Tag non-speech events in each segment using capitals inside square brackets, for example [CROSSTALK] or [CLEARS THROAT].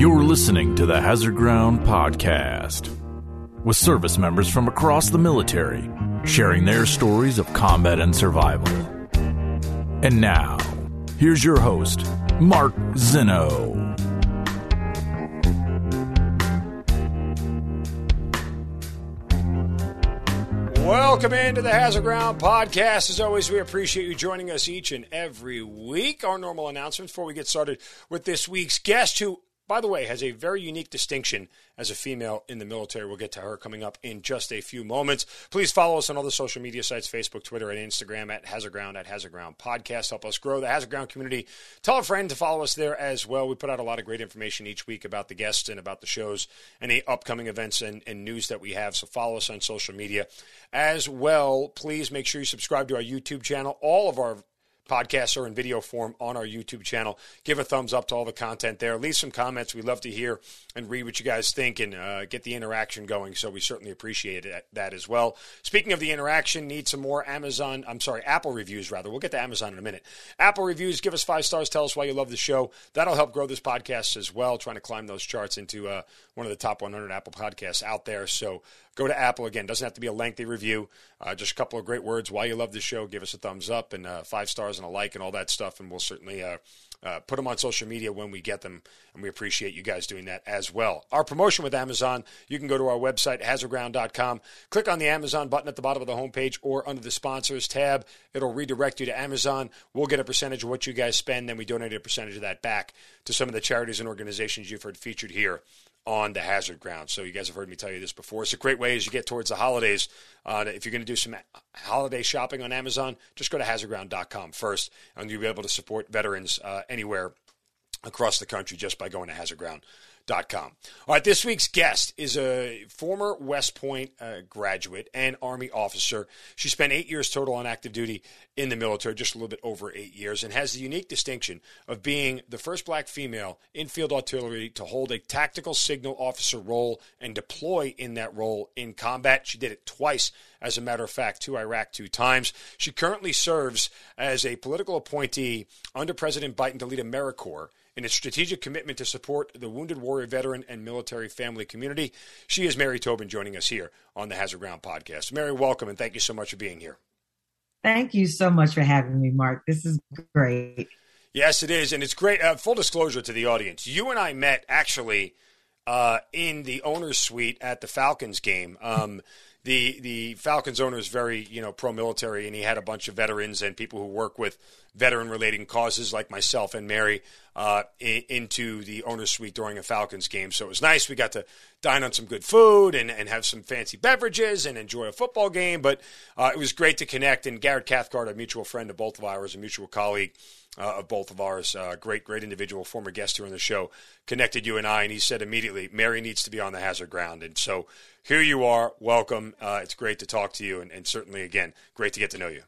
You're listening to the Hazard Ground Podcast with service members from across the military sharing their stories of combat and survival. And now, here's your host, Mark Zinno. Welcome into the Hazard Ground podcast. As always, we appreciate you joining us each and every week. Our normal announcements before we get started with this week's guest, who by the way, has a very unique distinction as a female in the military. We'll get to her coming up in just a few moments. Please follow us on all the social media sites Facebook, Twitter, and Instagram at Hazard Ground, at Hazard Ground Podcast. Help us grow the Hazard Ground community. Tell a friend to follow us there as well. We put out a lot of great information each week about the guests and about the shows, any upcoming events and, and news that we have. So follow us on social media as well. Please make sure you subscribe to our YouTube channel. All of our podcasts are in video form on our YouTube channel. Give a thumbs up to all the content there. Leave some comments. We love to hear and read what you guys think and uh, get the interaction going. So we certainly appreciate it, that as well. Speaking of the interaction, need some more Amazon, I'm sorry, Apple reviews rather. We'll get to Amazon in a minute. Apple reviews, give us five stars. Tell us why you love the show. That'll help grow this podcast as well, trying to climb those charts into uh, one of the top 100 Apple podcasts out there. So go to Apple again. Doesn't have to be a lengthy review. Uh, just a couple of great words. Why you love the show. Give us a thumbs up and uh, five stars and a like and all that stuff. And we'll certainly uh, uh, put them on social media when we get them. And we appreciate you guys doing that as well. Our promotion with Amazon, you can go to our website, hazardground.com, click on the Amazon button at the bottom of the homepage or under the sponsors tab. It'll redirect you to Amazon. We'll get a percentage of what you guys spend. Then we donate a percentage of that back to some of the charities and organizations you've heard featured here on the hazard ground. So you guys have heard me tell you this before. It's a great way as you get towards the holidays. Uh, if you're going to do some holiday shopping on Amazon, just go to hazardground.com first, and you'll be able to support veterans uh, anywhere across the country just by going to hazardground.com. Com. All right, this week's guest is a former West Point uh, graduate and Army officer. She spent eight years total on active duty in the military, just a little bit over eight years, and has the unique distinction of being the first black female in field artillery to hold a tactical signal officer role and deploy in that role in combat. She did it twice, as a matter of fact, to Iraq two times. She currently serves as a political appointee under President Biden to lead AmeriCorps in its strategic commitment to support the wounded warrior veteran and military family community. She is Mary Tobin joining us here on the Hazard Ground podcast. Mary, welcome and thank you so much for being here. Thank you so much for having me, Mark. This is great. Yes, it is. And it's great. Uh, full disclosure to the audience you and I met actually uh, in the owner's suite at the Falcons game. Um, the the Falcons owner is very you know pro military, and he had a bunch of veterans and people who work with veteran relating causes like myself and Mary uh, in, into the owner's suite during a Falcons game. So it was nice. We got to dine on some good food and, and have some fancy beverages and enjoy a football game. But uh, it was great to connect. And Garrett Cathcart, a mutual friend of both of ours, a mutual colleague. Uh, of both of ours, uh, great, great individual, former guest here on the show, connected you and I, and he said immediately, Mary needs to be on the hazard ground. And so here you are. Welcome. Uh, it's great to talk to you, and, and certainly, again, great to get to know you.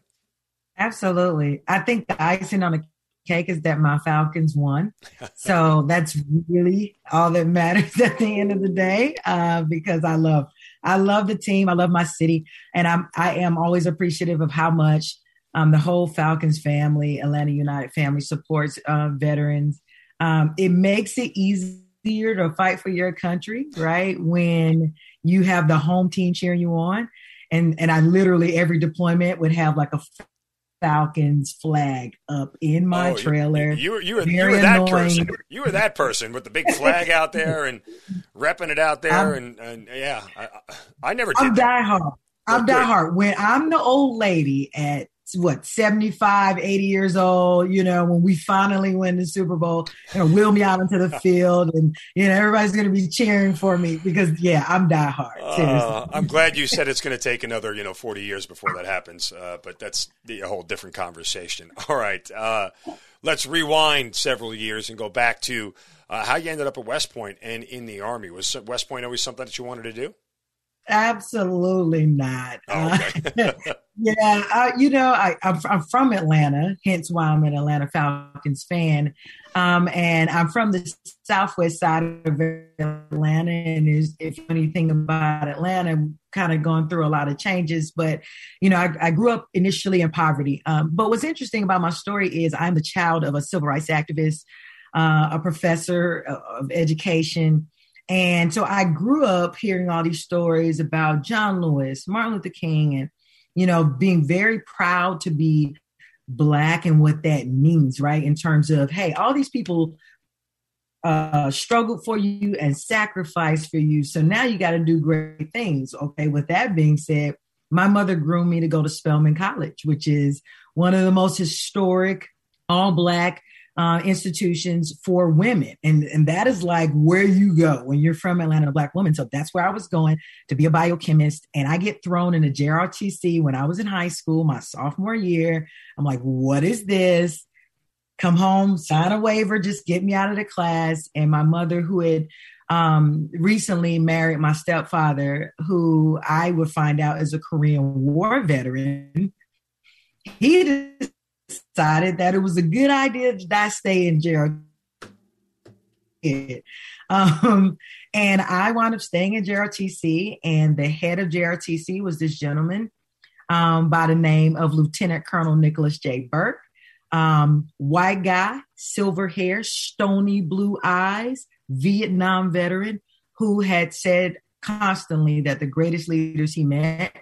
Absolutely. I think the icing on the cake is that my Falcons won. [LAUGHS] so that's really all that matters [LAUGHS] at the end of the day uh, because I love I love the team. I love my city, and I'm I am always appreciative of how much um, the whole Falcons family, Atlanta United family, supports uh, veterans. Um, it makes it easier to fight for your country, right? When you have the home team cheering you on, and and I literally every deployment would have like a Falcons flag up in my oh, trailer. You, you, were you were, you were that annoying. person. You were that person with the big flag out there and repping it out there. and, and yeah, I, I never did. I'm diehard. I'm diehard. When I'm the old lady at what 75 80 years old you know when we finally win the super bowl you know wheel me out into the [LAUGHS] field and you know everybody's going to be cheering for me because yeah i'm die hard uh, i'm glad you said it's going to take another you know 40 years before that happens uh, but that's a whole different conversation. [LAUGHS] All right uh, let's rewind several years and go back to uh, how you ended up at west point and in the army. Was west point always something that you wanted to do Absolutely not. Oh, okay. uh, [LAUGHS] yeah, uh, you know, I, am from Atlanta, hence why I'm an Atlanta Falcons fan. Um, and I'm from the southwest side of Atlanta. And is, if anything about Atlanta, kind of going through a lot of changes. But, you know, I, I grew up initially in poverty. Um, but what's interesting about my story is I'm the child of a civil rights activist. uh, a professor of education. And so I grew up hearing all these stories about John Lewis, Martin Luther King, and, you know, being very proud to be Black and what that means, right? In terms of, hey, all these people uh, struggled for you and sacrificed for you. So now you got to do great things. Okay. With that being said, my mother groomed me to go to Spelman College, which is one of the most historic all black uh, institutions for women. And, and that is like where you go when you're from Atlanta, a black woman. So that's where I was going to be a biochemist. And I get thrown in a JROTC when I was in high school, my sophomore year. I'm like, what is this? Come home, sign a waiver, just get me out of the class. And my mother, who had um, recently married my stepfather, who I would find out is a Korean War veteran, he decided that it was a good idea to not stay in jail. Um, and I wound up staying in JROTC, and the head of JROTC was this gentleman um, by the name of Lieutenant Colonel Nicholas J. Burke. Um, white guy, silver hair, stony blue eyes, Vietnam veteran who had said constantly that the greatest leaders he met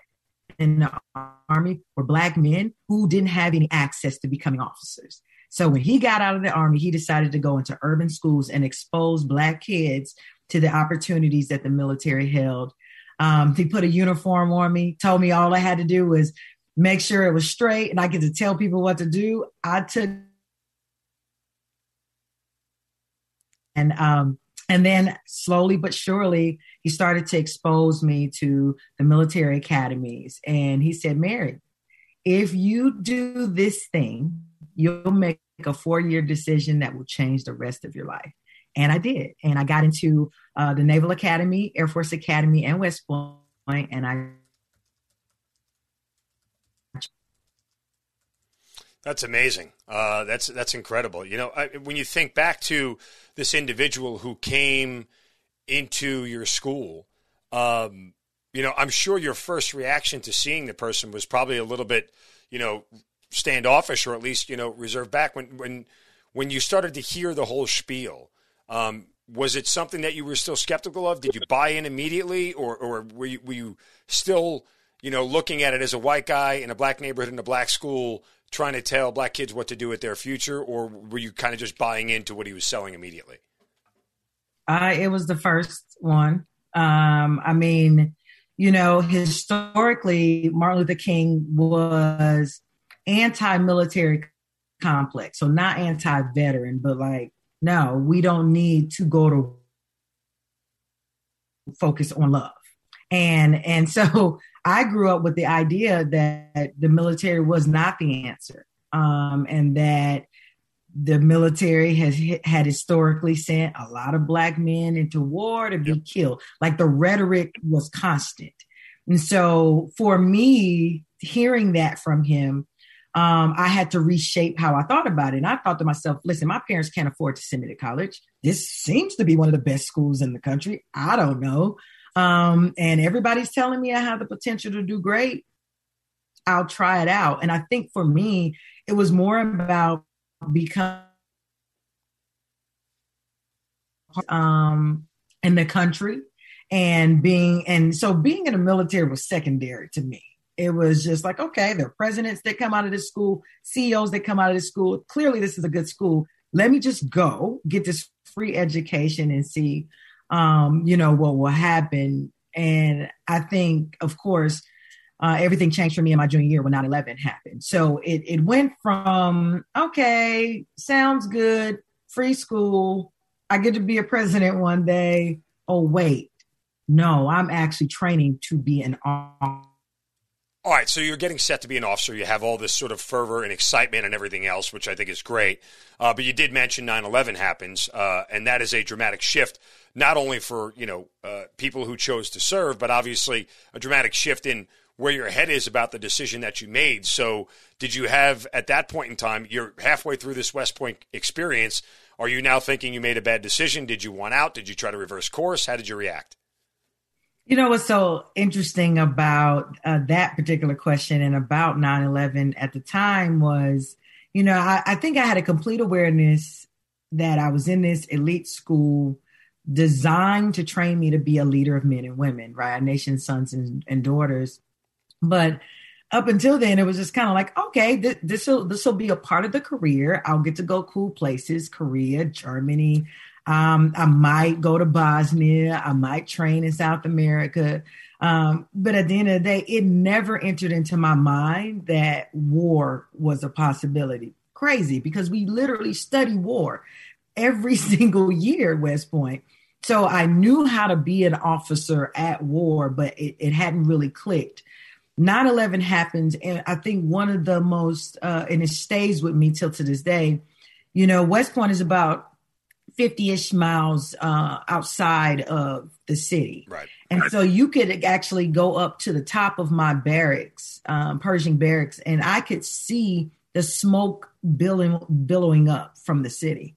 in the army were black men who didn't have any access to becoming officers. So when he got out of the army, he decided to go into urban schools and expose black kids to the opportunities that the military held. Um, he put a uniform on me, told me all I had to do was make sure it was straight and I get to tell people what to do. I took and um, and then slowly but surely, he started to expose me to the military academies. And he said, Mary, if you do this thing, you'll make a four year decision that will change the rest of your life. And I did. And I got into uh, the Naval Academy, Air Force Academy, and West Point, and I That's amazing. Uh, that's that's incredible. You know, I, when you think back to this individual who came into your school, um, you know, I'm sure your first reaction to seeing the person was probably a little bit, you know, standoffish or at least you know reserved back. When when when you started to hear the whole spiel, um, was it something that you were still skeptical of? Did you buy in immediately, or or were you, were you still you know looking at it as a white guy in a black neighborhood in a black school? Trying to tell black kids what to do with their future, or were you kind of just buying into what he was selling immediately? Uh, it was the first one. Um, I mean, you know, historically, Martin Luther King was anti-military complex, so not anti-veteran, but like, no, we don't need to go to focus on love, and and so I grew up with the idea that the military was not the answer, um, and that the military has had historically sent a lot of black men into war to be yep. killed. Like the rhetoric was constant, and so for me, hearing that from him, um, I had to reshape how I thought about it. And I thought to myself, listen, my parents can't afford to send me to college. This seems to be one of the best schools in the country. I don't know. Um, and everybody's telling me I have the potential to do great. I'll try it out. And I think for me, it was more about becoming um, in the country and being, and so being in the military was secondary to me. It was just like, okay, there are presidents that come out of this school, CEOs that come out of this school. Clearly, this is a good school. Let me just go get this free education and see um, you know, what will happen. And I think, of course, uh, everything changed for me in my junior year when 9 11 happened. So it, it went from, okay, sounds good, free school, I get to be a president one day. Oh, wait, no, I'm actually training to be an officer. all right, so you're getting set to be an officer. You have all this sort of fervor and excitement and everything else, which I think is great. Uh, but you did mention 9/11 happens, uh, and that is a dramatic shift, not only for you know uh, people who chose to serve, but obviously a dramatic shift in where your head is about the decision that you made. So, did you have at that point in time? You're halfway through this West Point experience. Are you now thinking you made a bad decision? Did you want out? Did you try to reverse course? How did you react? You know what's so interesting about uh, that particular question and about 9 11 at the time was, you know, I, I think I had a complete awareness that I was in this elite school designed to train me to be a leader of men and women, right? Our nation's sons and, and daughters. But up until then, it was just kind of like, okay, th- this will this will be a part of the career. I'll get to go cool places, Korea, Germany. Um, I might go to Bosnia. I might train in South America. Um, but at the end of the day, it never entered into my mind that war was a possibility. Crazy because we literally study war every [LAUGHS] single year at West Point. So I knew how to be an officer at war, but it, it hadn't really clicked. 9 11 happens. And I think one of the most, uh, and it stays with me till to this day, you know, West Point is about 50 ish miles uh, outside of the city. Right. And so you could actually go up to the top of my barracks, um, Pershing barracks, and I could see the smoke billowing, billowing up from the city.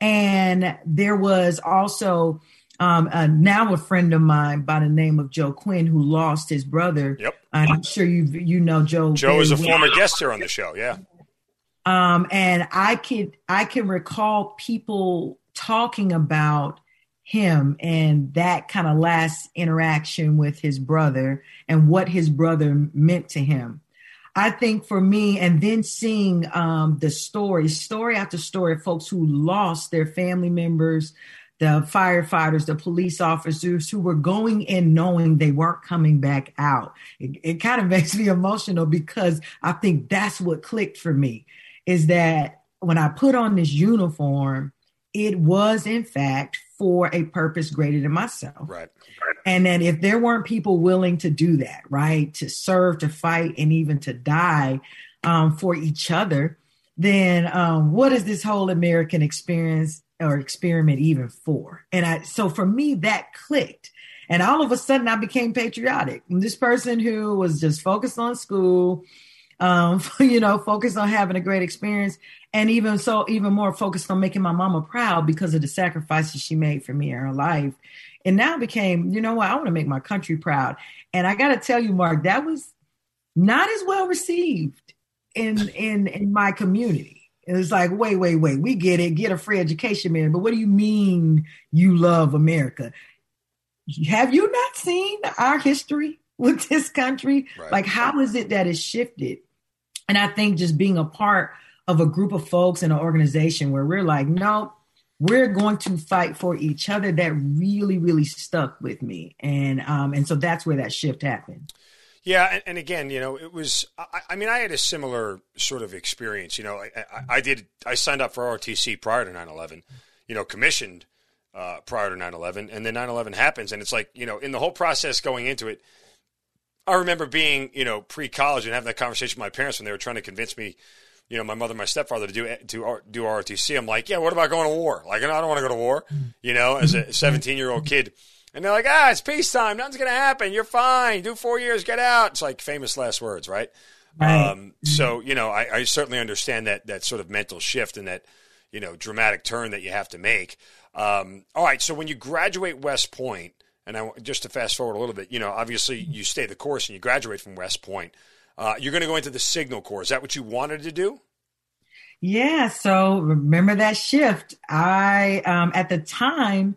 And there was also um, uh, now a friend of mine by the name of Joe Quinn who lost his brother. Yep. I'm sure you you know Joe. Joe is a well. former guest here on the show. Yeah. Um, and I could I can recall people talking about him and that kind of last interaction with his brother and what his brother meant to him. I think for me, and then seeing um, the story, story after story of folks who lost their family members, the firefighters, the police officers who were going in knowing they weren't coming back out. It, it kind of [LAUGHS] makes me emotional because I think that's what clicked for me is that when I put on this uniform, it was in fact for a purpose greater than myself. Right. And then if there weren't people willing to do that, right, to serve, to fight, and even to die um, for each other, then um, what is this whole American experience or experiment even for? And I, so for me, that clicked. And all of a sudden, I became patriotic. And this person who was just focused on school, um, [LAUGHS] you know, focused on having a great experience, and even so, even more focused on making my mama proud because of the sacrifices she made for me in her life. And now became, you know what, I want to make my country proud. And I got to tell you, Mark, that was not as well received in in in my community. It was like, wait, wait, wait, we get it, get a free education, man. But what do you mean you love America? Have you not seen our history with this country? Right. Like, how is it that it shifted? And I think just being a part of a group of folks in an organization where we're like, no, we're going to fight for each other. That really, really stuck with me, and um, and so that's where that shift happened. Yeah, and, and again, you know, it was. I, I, mean, I had a similar sort of experience. You know, I, I, I did. I signed up for ROTC prior to 9/11. You know, commissioned uh, prior to 9/11, and then 9/11 happens, and it's like you know, in the whole process going into it, I remember being, you know, pre-college and having that conversation with my parents when they were trying to convince me, you know, my mother, and my stepfather to do to do ROTC. I'm like, yeah, what about going to war? Like, I don't want to go to war, you know, as a 17 year old kid. And they're like, ah, it's peacetime. Nothing's going to happen. You're fine. Do four years. Get out. It's like famous last words, right? right. Um, so, you know, I, I certainly understand that that sort of mental shift and that, you know, dramatic turn that you have to make. Um, all right. So when you graduate West Point, and I just to fast forward a little bit, you know, obviously you stay the course and you graduate from West Point. Uh, you're going to go into the Signal Corps. Is that what you wanted to do? Yeah. So remember that shift. I um, at the time,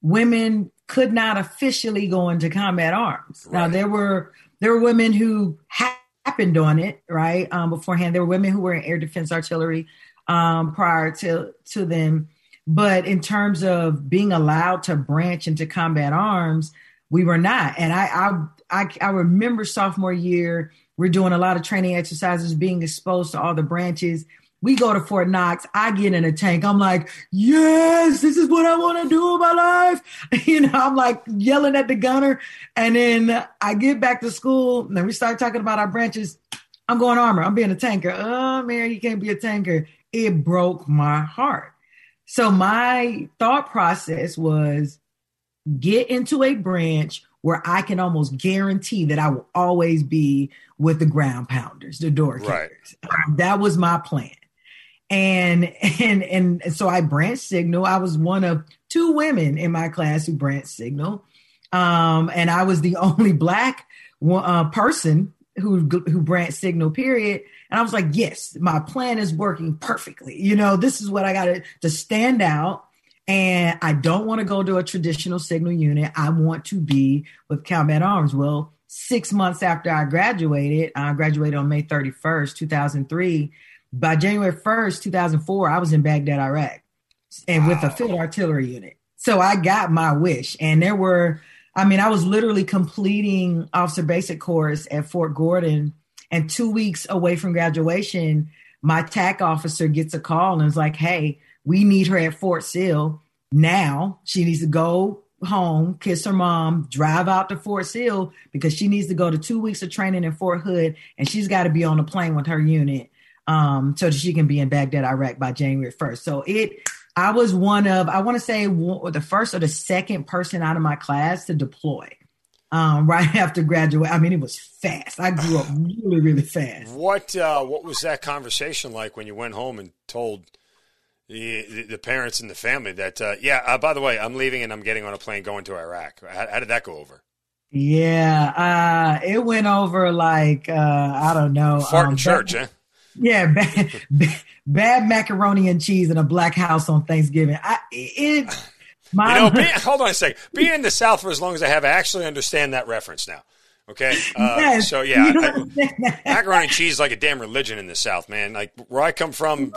women could not officially go into combat arms. Right. Now there were there were women who happened on it right um, beforehand. There were women who were in air defense artillery um, prior to to them. But in terms of being allowed to branch into combat arms, we were not. And I, I, I, I remember sophomore year, we're doing a lot of training exercises, being exposed to all the branches. We go to Fort Knox. I get in a tank. I'm like, yes, this is what I want to do with my life. [LAUGHS] You know, I'm like yelling at the gunner. And then I get back to school and then we start talking about our branches. I'm going armor. I'm being a tanker. Oh man, you can't be a tanker. It broke my heart. So my thought process was get into a branch where I can almost guarantee that I will always be with the ground pounders, the door. Right. Um, that was my plan. And and and so I branched signal. I was one of two women in my class who branched signal. Um, and I was the [LAUGHS] only black uh, person who who branch signal period and i was like yes my plan is working perfectly you know this is what i got to to stand out and i don't want to go to a traditional signal unit. I want to be with combat arms. Well six months after i graduated i graduated on may 31st 2003 by january 1st 2004 i was in baghdad iraq and wow. with a field artillery unit. So i got my wish and there were I mean, I was literally completing officer basic course at Fort Gordon, and two weeks away from graduation, my TAC officer gets a call and is like, "Hey, we need her at Fort Sill now. She needs to go home, kiss her mom, drive out to Fort Sill because she needs to go to two weeks of training in Fort Hood, and she's got to be on a plane with her unit." Um, so that she can be in Baghdad, Iraq by January 1st. So it I was one of, I want to say, the first or the second person out of my class to deploy um, [LAUGHS] right after graduate. I mean, it was fast. I grew up really, really fast. What uh, What was that conversation like when you went home and told the, the parents and the family that, uh, yeah, uh, by the way, I'm leaving and I'm getting on a plane going to Iraq? How, how did that go over? Yeah, uh, it went over like uh, I don't know. Fart um, church, huh? Yeah, bad, bad, macaroni and cheese in a black house on Thanksgiving. I, it, [SIGHS] my, you know, being, [LAUGHS] hold on a second. Being in the South for as long as I have, I actually understand that reference now. Okay, uh, yes, so yeah, I, [LAUGHS] macaroni and cheese is like a damn religion in the South, man. Like where I come from,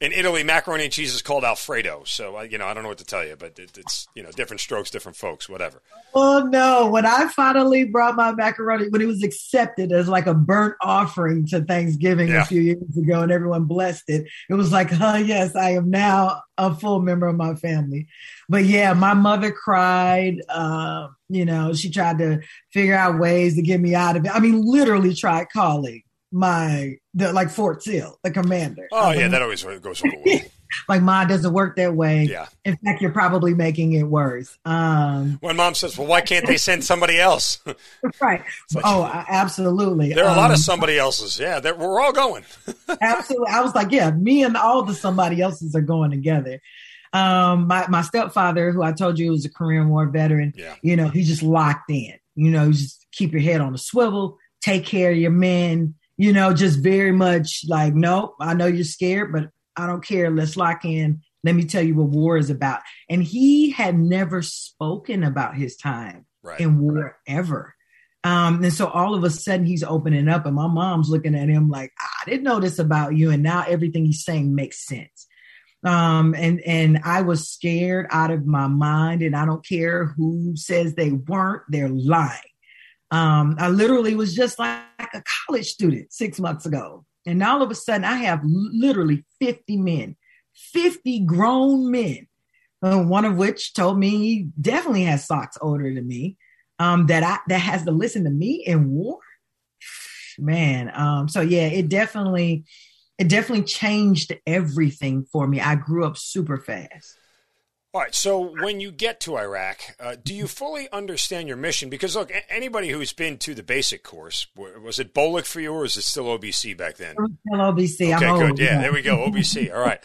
in Italy, macaroni and cheese is called Alfredo. So you know, I don't know what to tell you, but it, it's you know, different strokes, different folks, whatever. Oh no! When I finally brought my macaroni, when it was accepted as like a burnt offering to Thanksgiving yeah. a few years ago, and everyone blessed it, it was like, oh yes, I am now a full member of my family. But yeah, my mother cried. Uh, you know, she tried to figure out ways to get me out of it. I mean, literally tried calling my the like Fort Sill, the commander. Oh yeah, that always goes over well. [LAUGHS] like mom doesn't work that way. Yeah. In fact, you're probably making it worse. Um, when mom says, "Well, why can't they send somebody else?" [LAUGHS] right. oh, absolutely. There are um, a lot of um, somebody else's. Yeah, we're all going. [LAUGHS] absolutely. I was like, yeah, me and all the somebody else's are going together. Um, my my stepfather, who I told you was a Korean War veteran, yeah. you know, he just locked in. You know, just keep your head on the swivel, take care of your men. You know, just very much like, nope, I know you're scared, but I don't care. Let's lock in. Let me tell you what war is about. And he had never spoken about his time right. in war right. ever. Um, and so all of a sudden he's opening up, and my mom's looking at him like, I didn't know this about you. And now everything he's saying makes sense. Um, and and I was scared out of my mind, and I don't care who says they weren't; they're lying. Um, I literally was just like a college student six months ago, and all of a sudden I have literally fifty men, fifty grown men, uh, one of which told me he definitely has socks older than me. Um, that I that has to listen to me in war, [SIGHS] man. Um, so yeah, it definitely it definitely changed everything for me. I grew up super fast. All right. So when you get to Iraq, uh, do you fully understand your mission? Because look, anybody who's been to the basic course, was it BOLC for you, or is it still OBC back then? Still OBC. Okay, I'm good. Old, yeah, yeah, there we go. OBC. All right.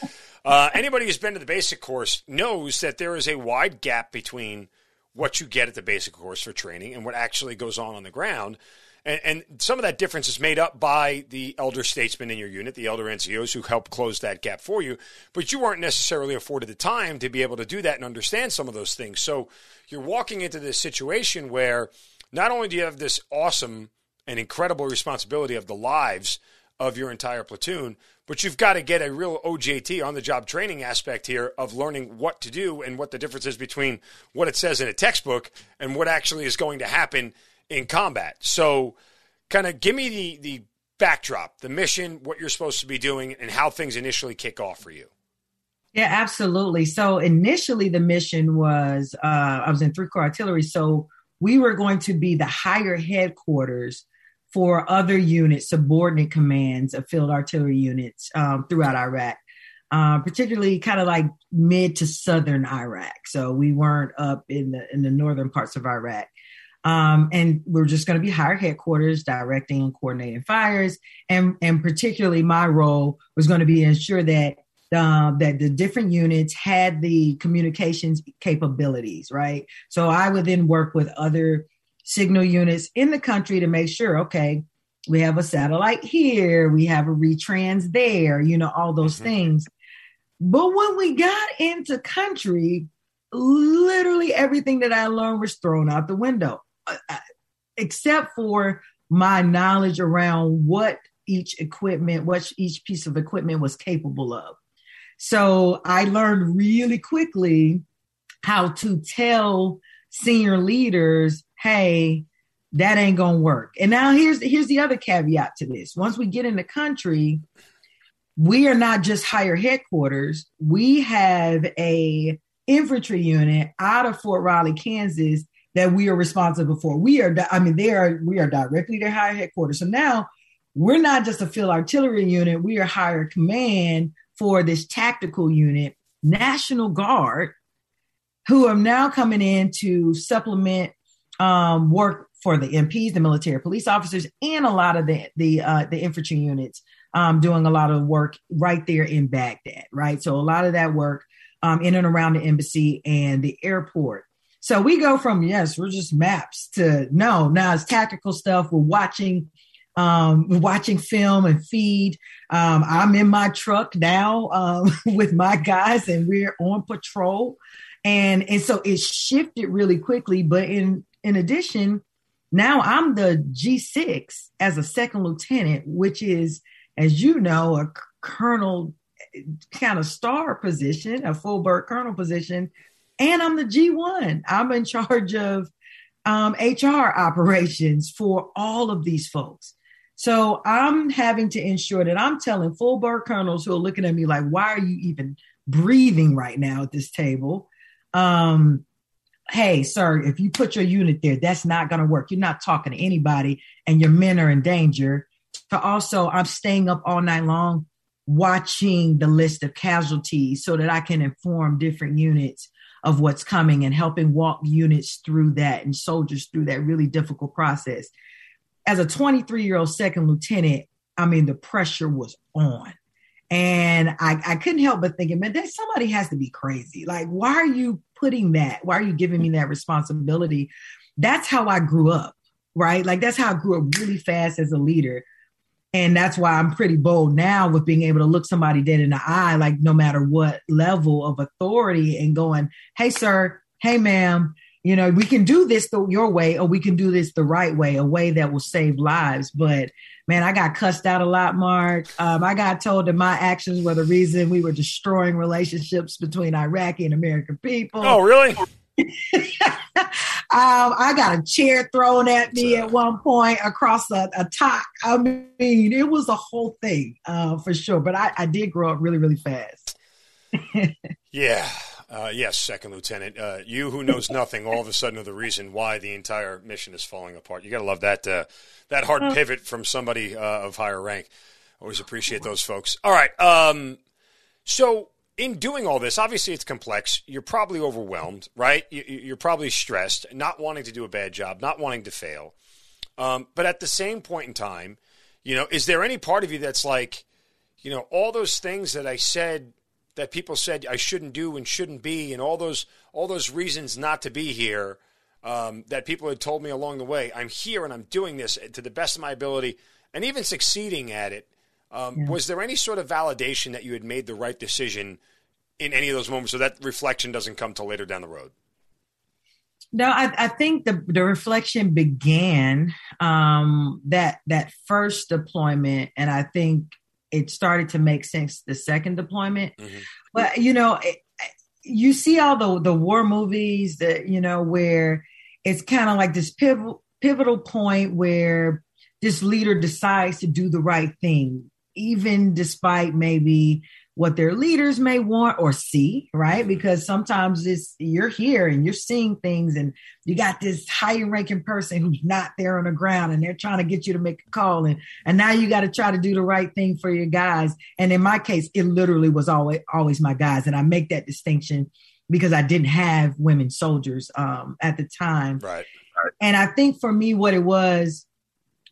Uh, anybody who's been to the basic course knows that there is a wide gap between what you get at the basic course for training and what actually goes on on the ground. And, and, some of that difference is made up by the elder statesmen in your unit, the elder NCOs who help close that gap for you. But you weren't necessarily afforded the time to be able to do that and understand some of those things. So you're walking into this situation where not only do you have this awesome and incredible responsibility of the lives of your entire platoon, but you've got to get a real OJT on the job training aspect here of learning what to do and what the difference is between what it says in a textbook and what actually is going to happen in combat. So, kind of give me the the backdrop, the mission, what you're supposed to be doing, and how things initially kick off for you. Yeah, absolutely. So initially, the mission was uh, I was in three corps artillery, so we were going to be the higher headquarters for other units, subordinate commands of field artillery units um, throughout Iraq, uh, particularly kind of like mid to southern Iraq. So we weren't up in the in the northern parts of Iraq. Um, and we're just going to be higher headquarters directing and coordinating fires. And, and particularly my role was going to be ensure that uh, that the different units had the communications capabilities, right? So I would then work with other signal units in the country to make sure, okay, we have a satellite here, we have a retrans there, you know, all those mm-hmm. things. But when we got into country, literally everything that I learned was thrown out the window, Uh, uh, except for my knowledge around what each equipment, what each piece of equipment was capable of. So I learned really quickly how to tell senior leaders, hey, that ain't gonna work. And now here's here's the other caveat to this. Once we get in the country, we are not just higher headquarters. We have a infantry unit out of Fort Riley, Kansas, that we are responsible for. We are, I mean, they are we are directly their higher headquarters. So now we're not just a field artillery unit. We are higher command for this tactical unit, National Guard, who are now coming in to supplement um, work for the MPs, the military police officers, and a lot of the the uh, the infantry units um, doing a lot of work right there in Baghdad, right? So a lot of that work um, in and around the embassy and the airport. So we go from yes, we're just maps to no, now it's tactical stuff. We're watching um, watching film and feed. Um, I'm in my truck now um, [LAUGHS] with my guys, and we're on patrol. And and so it shifted really quickly. But in in addition, now I'm the G6 as a second lieutenant, which is, as you know, a colonel kind of star position, a full bird colonel position. And I'm the G1. I'm in charge of um, HR operations for all of these folks. So I'm having to ensure that I'm telling full bird colonels who are looking at me like, why are you even breathing right now at this table? Um, hey, sir, if you put your unit there, that's not going to work. You're not talking to anybody and your men are in danger. To also, I'm staying up all night long watching the list of casualties so that I can inform different units of what's coming and helping walk units through that and soldiers through that really difficult process. As a 23 year old second lieutenant, I mean, the pressure was on. And I, I couldn't help but thinking, man, that somebody has to be crazy. Like, why are you putting that? Why are you giving me that responsibility? That's how I grew up, right? Like, that's how I grew up really fast as a leader. And that's why I'm pretty bold now with being able to look somebody dead in the eye, like no matter what level of authority, and going, hey, sir, hey, ma'am, you know, we can do this the, your way or we can do this the right way, a way that will save lives. But man, I got cussed out a lot, Mark. Um, I got told that my actions were the reason we were destroying relationships between Iraqi and American people. Oh, really? [LAUGHS] um, I got a chair thrown at me at one point across a, a TOC. I mean, it was a whole thing uh, for sure. But I, I did grow up really, really fast. [LAUGHS] yeah. Uh, yes, second lieutenant. Uh, you who knows nothing, all of a sudden, are the reason why the entire mission is falling apart. You got to love that uh, that hard pivot from somebody uh, of higher rank. Always appreciate those folks. All right. Um, so, in doing all this, obviously it's complex. You're probably overwhelmed, right? You're probably stressed, not wanting to do a bad job, not wanting to fail. Um, but at the same point in time, you know, is there any part of you that's like, you know, all those things that I said that people said I shouldn't do and shouldn't be, and all those all those reasons not to be here um, that people had told me along the way. I'm here and I'm doing this to the best of my ability, and even succeeding at it. Um, yeah. Was there any sort of validation that you had made the right decision in any of those moments, so that reflection doesn't come till later down the road? No, I, I think the the reflection began um, that that first deployment, and I think it started to make sense the second deployment. Mm-hmm. But you know, it, you see all the the war movies that you know where it's kind of like this pivotal pivotal point where this leader decides to do the right thing, even despite maybe what their leaders may want or see, right? Because sometimes it's you're here and you're seeing things and you got this higher ranking person who's not there on the ground and they're trying to get you to make a call and and now you got to try to do the right thing for your guys. And in my case, it literally was always always my guys. And I make that distinction because I didn't have women soldiers um, at the time. Right. And I think for me, what it was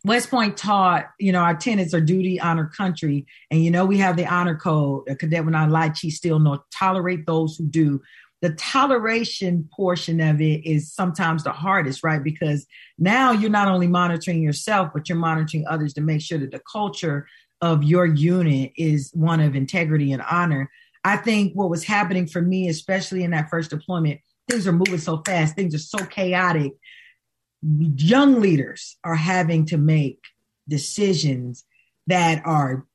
West Point taught, you know, our tenets are duty, honor, country. And, you know, we have the honor code, a cadet when not lie, cheat, steal, nor tolerate those who do. the toleration portion of it is sometimes the hardest, right? Because now you're not only monitoring yourself, but you're monitoring others to make sure that the culture of your unit is one of integrity and honor. I think what was happening for me, especially in that first deployment, things are moving so fast, things are so chaotic. Young leaders are having to make decisions that are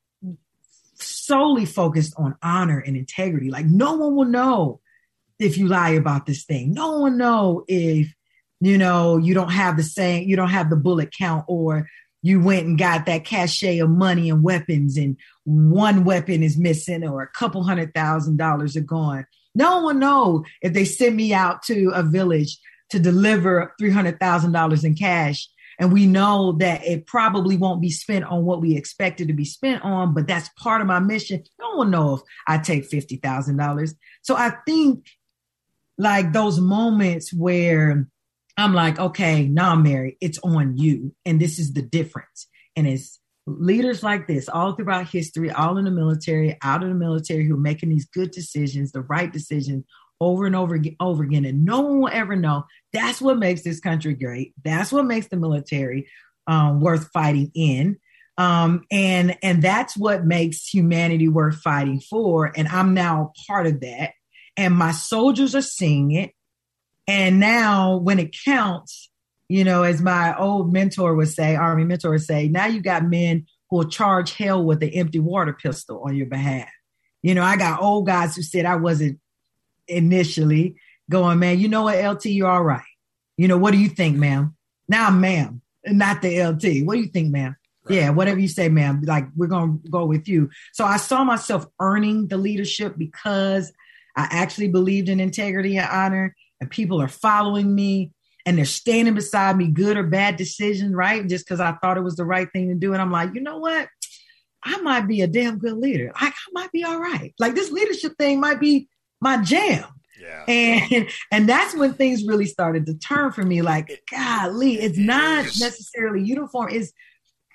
solely focused on honor and integrity. Like no one will know if you lie about this thing. No one know if you know you don't have the same, you don't have the bullet count, or you went and got that cachet of money and weapons, and one weapon is missing, or a couple hundred thousand dollars are gone. No one know if they send me out to a village to deliver three hundred thousand dollars in cash and we know that it probably won't be spent on what we expected to be spent on, but that's part of my mission. No one know if I take $50,000. So I think like those moments where I'm like, okay, now Mary, it's on you. And this is the difference. And it's leaders like this all throughout history, all in the military, out of the military, who are making these good decisions, the right decisions over and over over again, and no one will ever know. That's what makes this country great. That's what makes the military um, worth fighting in, um, and and that's what makes humanity worth fighting for. And I'm now part of that, and my soldiers are seeing it. And now, when it counts, you know, as my old mentor would say, Army mentor would say, now you got men who will charge hell with an empty water pistol on your behalf. You know, I got old guys who said I wasn't initially going, man, you know what, LT, you're all right. You know, what do you think, ma'am? Now, ma'am, not the LT. What do you think, ma'am? Right. Yeah, whatever you say, ma'am. Like, we're going to go with you. So I saw myself earning the leadership because I actually believed in integrity and honor, and people are following me and they're standing beside me, good or bad decision, right? Just because I thought it was the right thing to do. And I'm like, you know what? I might be a damn good leader. I, I might be all right. Like this leadership thing might be my jam. Yeah. And and that's when things really started to turn for me. Like, golly, it's not necessarily uniform. It's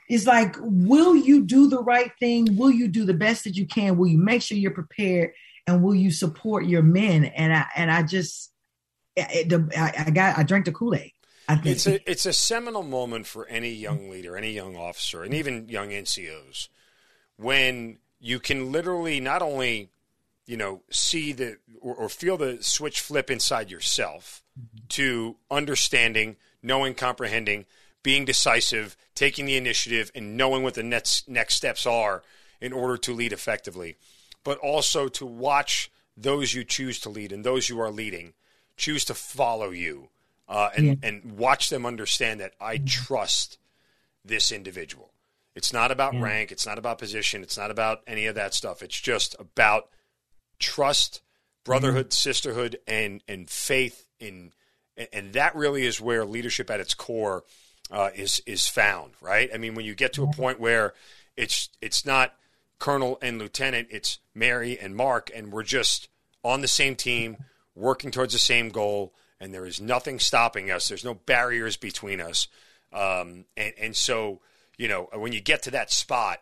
it's like, will you do the right thing? Will you do the best that you can? Will you make sure you're prepared? And will you support your men? And I and I just, it, I, I got I drank the Kool Aid. It's a it's a seminal moment for any young leader, any young officer, and even young NCOs when you can literally not only you know, see the or, or feel the switch flip inside yourself mm-hmm. to understanding, knowing, comprehending, being decisive, taking the initiative, and knowing what the next next steps are in order to lead effectively, but also to watch those you choose to lead and those you are leading choose to follow you uh, and, yeah. and watch them understand that I mm-hmm. trust this individual. It's not about yeah. rank. It's not about position. It's not about any of that stuff. It's just about trust, brotherhood, mm-hmm. sisterhood, and and faith in, and that really is where leadership at its core uh, is is found. Right? I mean, when you get to a point where it's it's not colonel and lieutenant, it's Mary and Mark, and we're just on the same team, working towards the same goal, and there is nothing stopping us. There's no barriers between us, um, and and so you know when you get to that spot,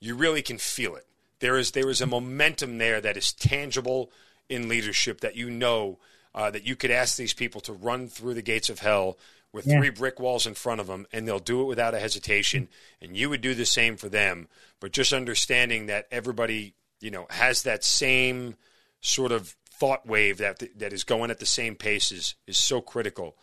you really can feel it. There is there is a momentum there that is tangible in leadership that you know uh, that you could ask these people to run through the gates of hell with yeah. three brick walls in front of them, and they'll do it without a hesitation. And you would do the same for them. But just understanding that everybody, you know, has that same sort of thought wave that that is going at the same pace is so critical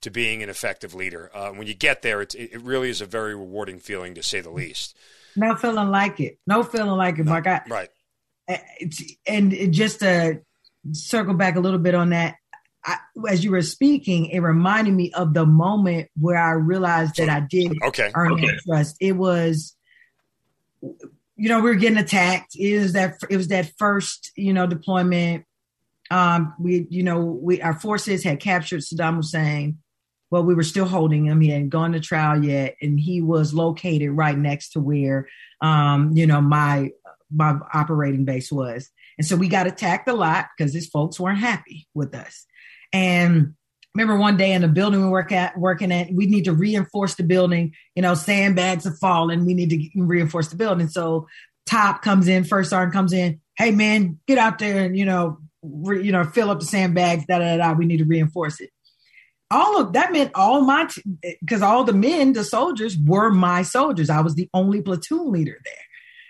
to being an effective leader. Uh, when you get there, it really is a very rewarding feeling, to say the least. No feeling like it. No feeling like it, Mark. I, right. And just to circle back a little bit on that, I, as you were speaking, it reminded me of the moment where I realized that I did okay. earn okay. that trust. It was, you know, we were getting attacked. It was that it was that first, you know, deployment. Um, we, you know, we our forces had captured Saddam Hussein but we were still holding him. He hadn't gone to trial yet, and he was located right next to where, um, you know, my my operating base was. And so we got attacked a lot because his folks weren't happy with us. And remember one day in the building we work at working at, we need to reinforce the building. You know, sandbags are falling. We need to reinforce the building. So top comes in, first sergeant comes in. Hey man, get out there and you know re, you know, fill up the sandbags, da da da. We need to reinforce it. All of that meant all my because all the men, the soldiers, were my soldiers. I was the only platoon leader there,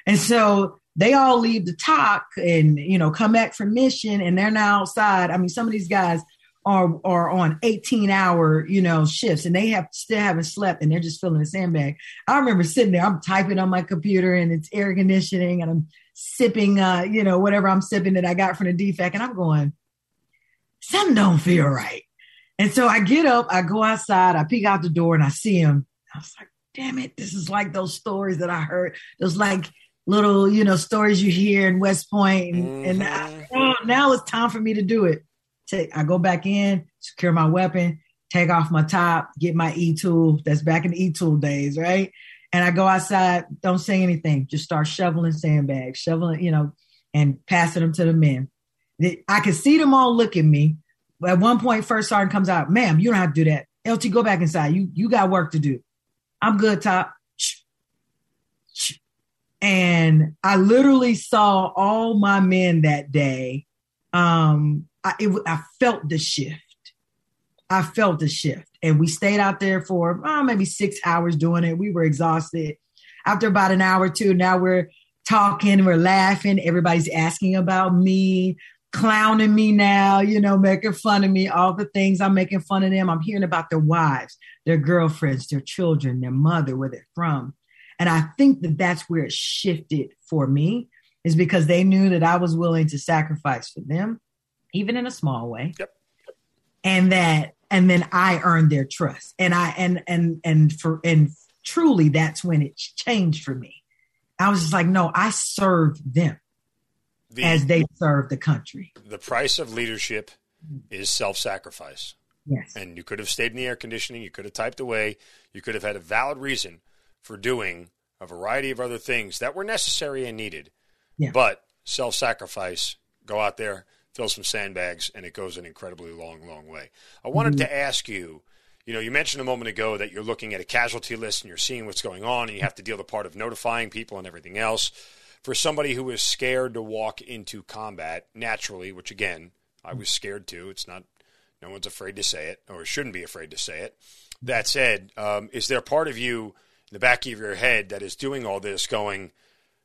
and so they all leave the TOC and you know come back from mission, and they're now outside. I mean, some of these guys are are on 18 hour you know shifts and they have still haven't slept and they're just filling the sandbag i remember sitting there i'm typing on my computer and it's air conditioning and i'm sipping uh you know whatever i'm sipping that i got from the DFAC and i'm going something don't feel right and so i get up i go outside i peek out the door and i see him i was like damn it this is like those stories that i heard those like little you know stories you hear in west point and, mm-hmm. and I, oh, now it's time for me to do it take I go back in, secure my weapon, take off my top, get my E tool. That's back in the E tool days, right? And I go outside, don't say anything, just start shoveling sandbags, shoveling, you know, and passing them to the men. I can see them all look at me. At one point, first sergeant comes out, ma'am, you don't have to do that. LT, go back inside. You you got work to do. I'm good, top. And I literally saw all my men that day um, I, it, I felt the shift. I felt the shift. And we stayed out there for oh, maybe six hours doing it. We were exhausted. After about an hour or two, now we're talking, we're laughing. Everybody's asking about me, clowning me now, you know, making fun of me, all the things I'm making fun of them. I'm hearing about their wives, their girlfriends, their children, their mother, where they're from. And I think that that's where it shifted for me, is because they knew that I was willing to sacrifice for them even in a small way. Yep. And that and then I earned their trust. And I and and and for and truly that's when it changed for me. I was just like, no, I served them the, as they serve the country. The price of leadership is self-sacrifice. Yes. And you could have stayed in the air conditioning, you could have typed away, you could have had a valid reason for doing a variety of other things that were necessary and needed. Yeah. But self-sacrifice, go out there, fill some sandbags, and it goes an incredibly long, long way. I wanted mm-hmm. to ask you. You know, you mentioned a moment ago that you're looking at a casualty list and you're seeing what's going on, and you have to deal the part of notifying people and everything else. For somebody who is scared to walk into combat naturally, which again, I was scared too. It's not, no one's afraid to say it, or shouldn't be afraid to say it. That said, um, is there part of you in the back of your head that is doing all this, going,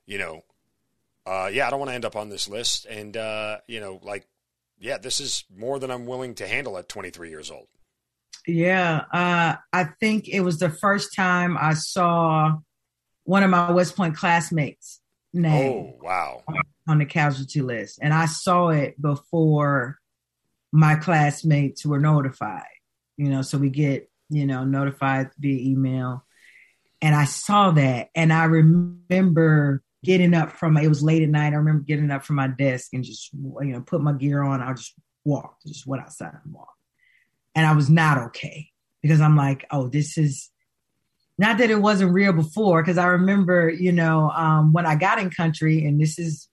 you know, uh, yeah, I don't want to end up on this list. And, uh, you know, like, yeah, this is more than I'm willing to handle at 23 years old. Yeah. Uh, I think it was the first time I saw one of my West Point classmates name. Oh, wow. On the casualty list. And I saw it before my classmates were notified, you know, so we get, you know, notified via email. And I saw that and I remember getting up from it was late at night. I remember getting up from my desk and just you know put my gear on. I just walked, just went outside and walked, and I was not okay because I'm like, oh, this is not that it wasn't real before because I remember you know um, when I got in country, and this is,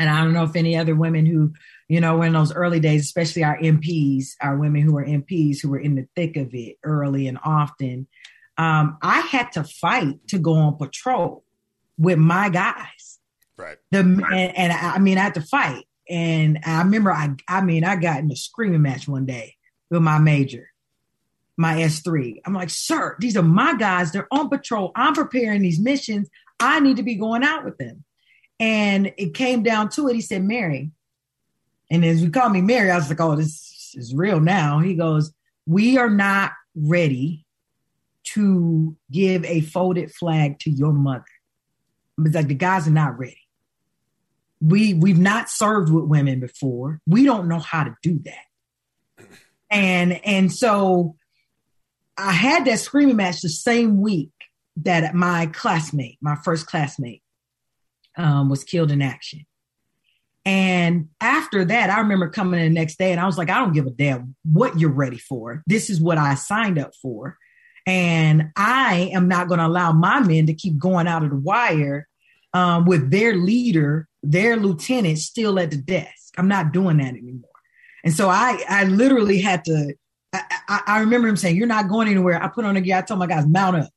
and I don't know if any other women who you know in those early days, especially our MPs, our women who were MPs who were in the thick of it early and often. Um, I had to fight to go on patrol with my guys. Right. The and, and I, I mean I had to fight. And I remember I I mean I got in a screaming match one day with my major, my S3. I'm like, sir, these are my guys. They're on patrol. I'm preparing these missions. I need to be going out with them. And it came down to it. He said, Mary. And as we call me Mary, I was like, oh, this is real now. He goes, We are not ready to give a folded flag to your mother. It's like the guys are not ready. We we've not served with women before. We don't know how to do that. And and so I had that screaming match the same week that my classmate, my first classmate, um, was killed in action. And after that, I remember coming in the next day and I was like, I don't give a damn what you're ready for. This is what I signed up for. And I am not going to allow my men to keep going out of the wire um, with their leader, their lieutenant still at the desk. I'm not doing that anymore. And so I, I literally had to, I, I remember him saying, You're not going anywhere. I put on a gear. I told my guys, mount up.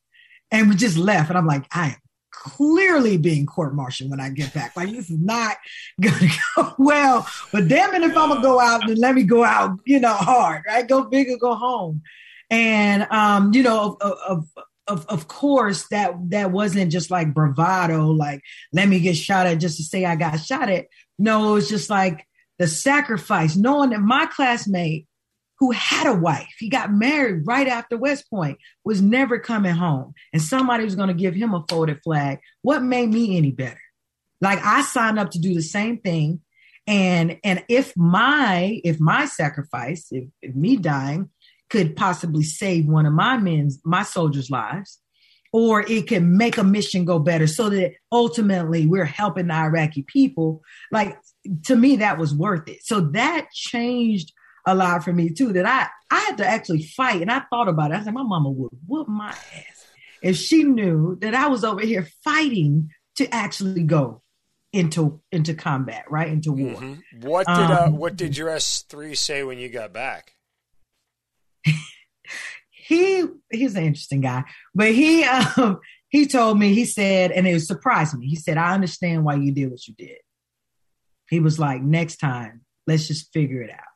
And we just left. And I'm like, I am clearly being court-martialed when I get back. Like this is not [LAUGHS] gonna go well. But damn it, if I'm gonna go out, then let me go out, you know, hard, right? Go big or go home. And um, you know, of, of of of course that that wasn't just like bravado, like let me get shot at just to say I got shot at. No, it was just like the sacrifice, knowing that my classmate who had a wife, he got married right after West Point, was never coming home, and somebody was going to give him a folded flag. What made me any better? Like I signed up to do the same thing, and and if my if my sacrifice, if, if me dying could possibly save one of my men's my soldiers' lives, or it can make a mission go better so that ultimately we're helping the Iraqi people. Like to me, that was worth it. So that changed a lot for me too. That I I had to actually fight, and I thought about it. I said, my mama would whoop my ass if she knew that I was over here fighting to actually go into into combat, right into war. Mm-hmm. What did uh, um, uh, what did your S three say when you got back? [LAUGHS] he he's an interesting guy, but he um he told me he said, and it surprised me. He said, "I understand why you did what you did." He was like, "Next time, let's just figure it out."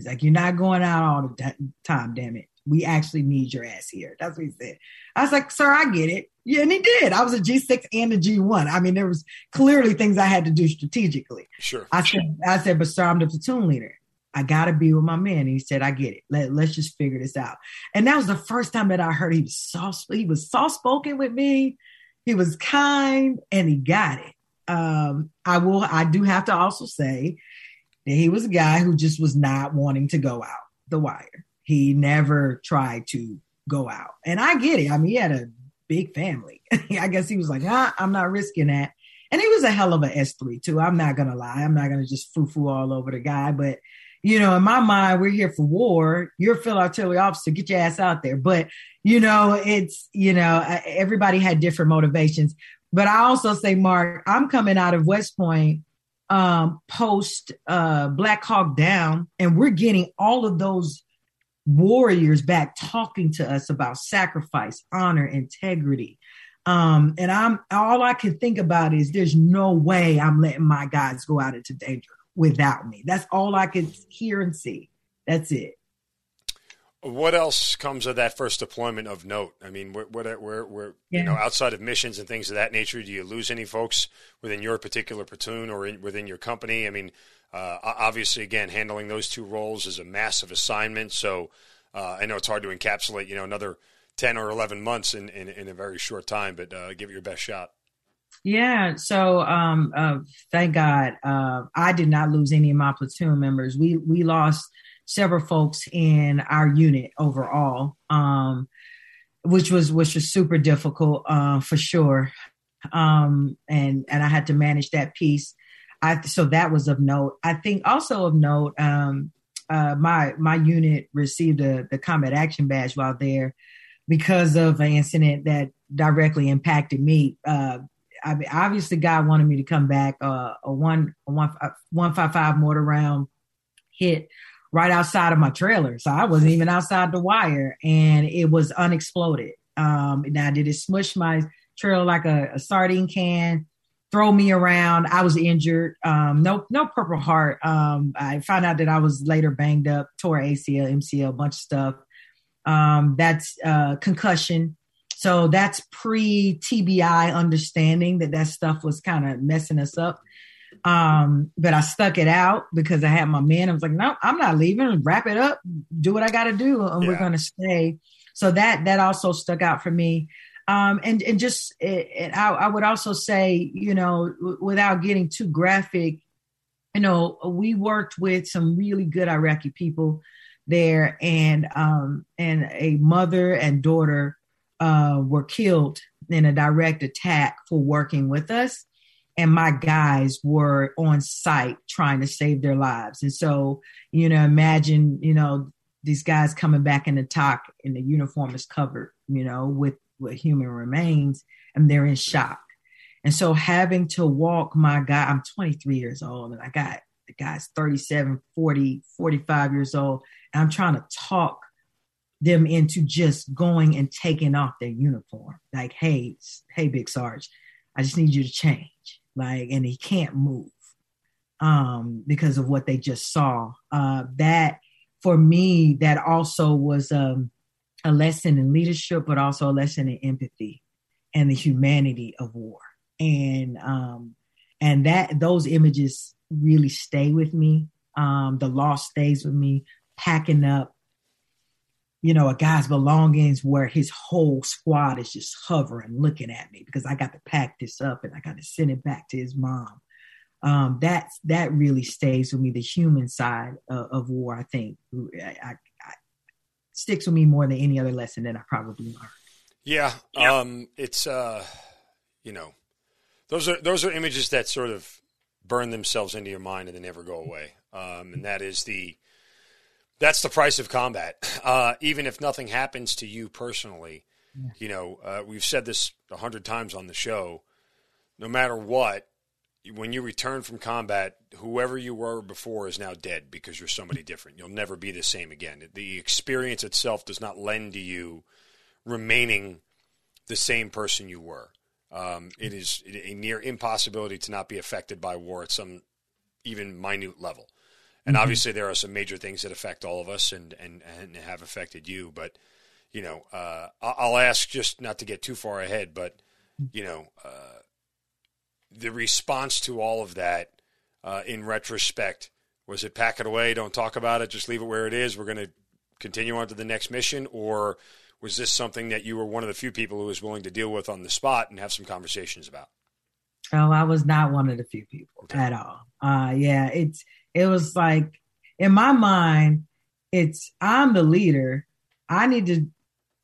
He's like, "You're not going out all the time, damn it. We actually need your ass here." That's what he said. I was like, "Sir, I get it." Yeah, and he did. I was a G6 and a G1. I mean, there was clearly things I had to do strategically. Sure. I said, I said, but sir, I'm the platoon leader. I gotta be with my man. And he said, I get it. Let, let's just figure this out. And that was the first time that I heard he was soft, he was soft spoken with me. He was kind and he got it. Um, I will, I do have to also say that he was a guy who just was not wanting to go out the wire. He never tried to go out. And I get it. I mean, he had a big family. [LAUGHS] I guess he was like, ah, I'm not risking that. And he was a hell of an S3 too. I'm not gonna lie. I'm not gonna just foo foo all over the guy, but you know, in my mind, we're here for war. You're a field artillery officer. Get your ass out there. But, you know, it's, you know, everybody had different motivations. But I also say, Mark, I'm coming out of West Point um, post uh, Black Hawk Down, and we're getting all of those warriors back talking to us about sacrifice, honor, integrity. Um, and I'm all I can think about is there's no way I'm letting my guys go out into danger without me. That's all I could hear and see. That's it. What else comes of that first deployment of note? I mean, what, what, where, where, yeah. you know, outside of missions and things of that nature, do you lose any folks within your particular platoon or in, within your company? I mean, uh, obviously, again, handling those two roles is a massive assignment. So uh, I know it's hard to encapsulate, you know, another ten or eleven months in, in, in a very short time, but uh, give it your best shot. Yeah. So, um, uh, thank God, uh, I did not lose any of my platoon members. We we lost several folks in our unit overall, um, which was which was super difficult uh, for sure. Um, and and I had to manage that piece. I so that was of note. I think also of note. Um, uh, my my unit received a, the combat action badge while there because of an incident that directly impacted me. Uh, I mean, obviously, God wanted me to come back. Uh, a one a one one five five mortar round hit right outside of my trailer, so I wasn't even outside the wire, and it was unexploded. Um, now, did it smush my trailer like a, a sardine can? Throw me around. I was injured. Um, no, no Purple Heart. Um, I found out that I was later banged up, tore ACL, MCL, bunch of stuff. Um, that's uh, concussion. So that's pre TBI understanding that that stuff was kind of messing us up. Um, but I stuck it out because I had my man. I was like, no, I'm not leaving. Wrap it up, do what I got to do, and yeah. we're going to stay. So that that also stuck out for me. Um, and and just it, I, I would also say, you know, w- without getting too graphic, you know, we worked with some really good Iraqi people there, and um, and a mother and daughter uh, were killed in a direct attack for working with us. And my guys were on site trying to save their lives. And so, you know, imagine, you know, these guys coming back in the TOC and the uniform is covered, you know, with, with human remains and they're in shock. And so having to walk my guy, I'm 23 years old and I got the guy's 37, 40, 45 years old. And I'm trying to talk them into just going and taking off their uniform. Like, hey, hey, Big Sarge, I just need you to change. Like, and he can't move um, because of what they just saw. Uh, that for me, that also was um, a lesson in leadership, but also a lesson in empathy and the humanity of war. And um, and that those images really stay with me. Um, the loss stays with me. Packing up, you know, a guy's belongings where his whole squad is just hovering, looking at me because I got to pack this up and I got to send it back to his mom. Um, that's that really stays with me. The human side of, of war, I think, I, I, I, sticks with me more than any other lesson that I probably learned. Yeah, yeah. Um, it's uh, you know, those are those are images that sort of burn themselves into your mind and they never go away. Um, and that is the that's the price of combat. [LAUGHS] Uh, even if nothing happens to you personally, yeah. you know, uh, we've said this a hundred times on the show. No matter what, when you return from combat, whoever you were before is now dead because you're somebody different. You'll never be the same again. The experience itself does not lend to you remaining the same person you were. Um, it is a near impossibility to not be affected by war at some even minute level. And mm-hmm. obviously, there are some major things that affect all of us and, and, and have affected you. But, you know, uh, I'll ask just not to get too far ahead, but, you know, uh, the response to all of that uh, in retrospect was it pack it away, don't talk about it, just leave it where it is. We're going to continue on to the next mission, or was this something that you were one of the few people who was willing to deal with on the spot and have some conversations about? Oh, I was not one of the few people okay. at all. Uh, yeah, it's it was like in my mind, it's I'm the leader. I need to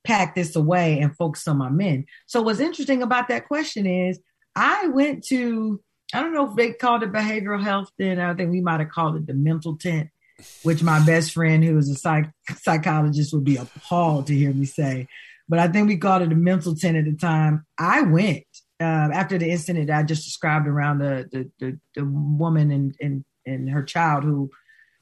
pack this away and focus on my men. So what's interesting about that question is I went to, I don't know if they called it behavioral health then. I think we might have called it the mental tent, which my best friend, who is a psych- psychologist, would be appalled to hear me say. But I think we called it a mental tent at the time. I went uh, after the incident I just described around the the, the, the woman and, and and her child who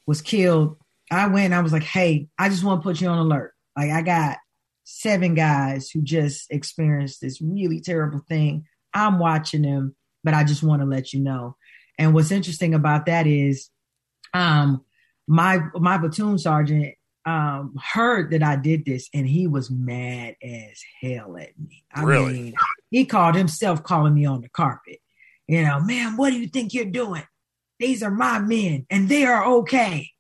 was killed. I went. I was like, "Hey, I just want to put you on alert. Like, I got seven guys who just experienced this really terrible thing. I'm watching them, but I just want to let you know. And what's interesting about that is, um, my my platoon sergeant um heard that I did this, and he was mad as hell at me. I really? mean, he called himself calling me on the carpet. You know, man, what do you think you're doing? These are my men, and they are okay.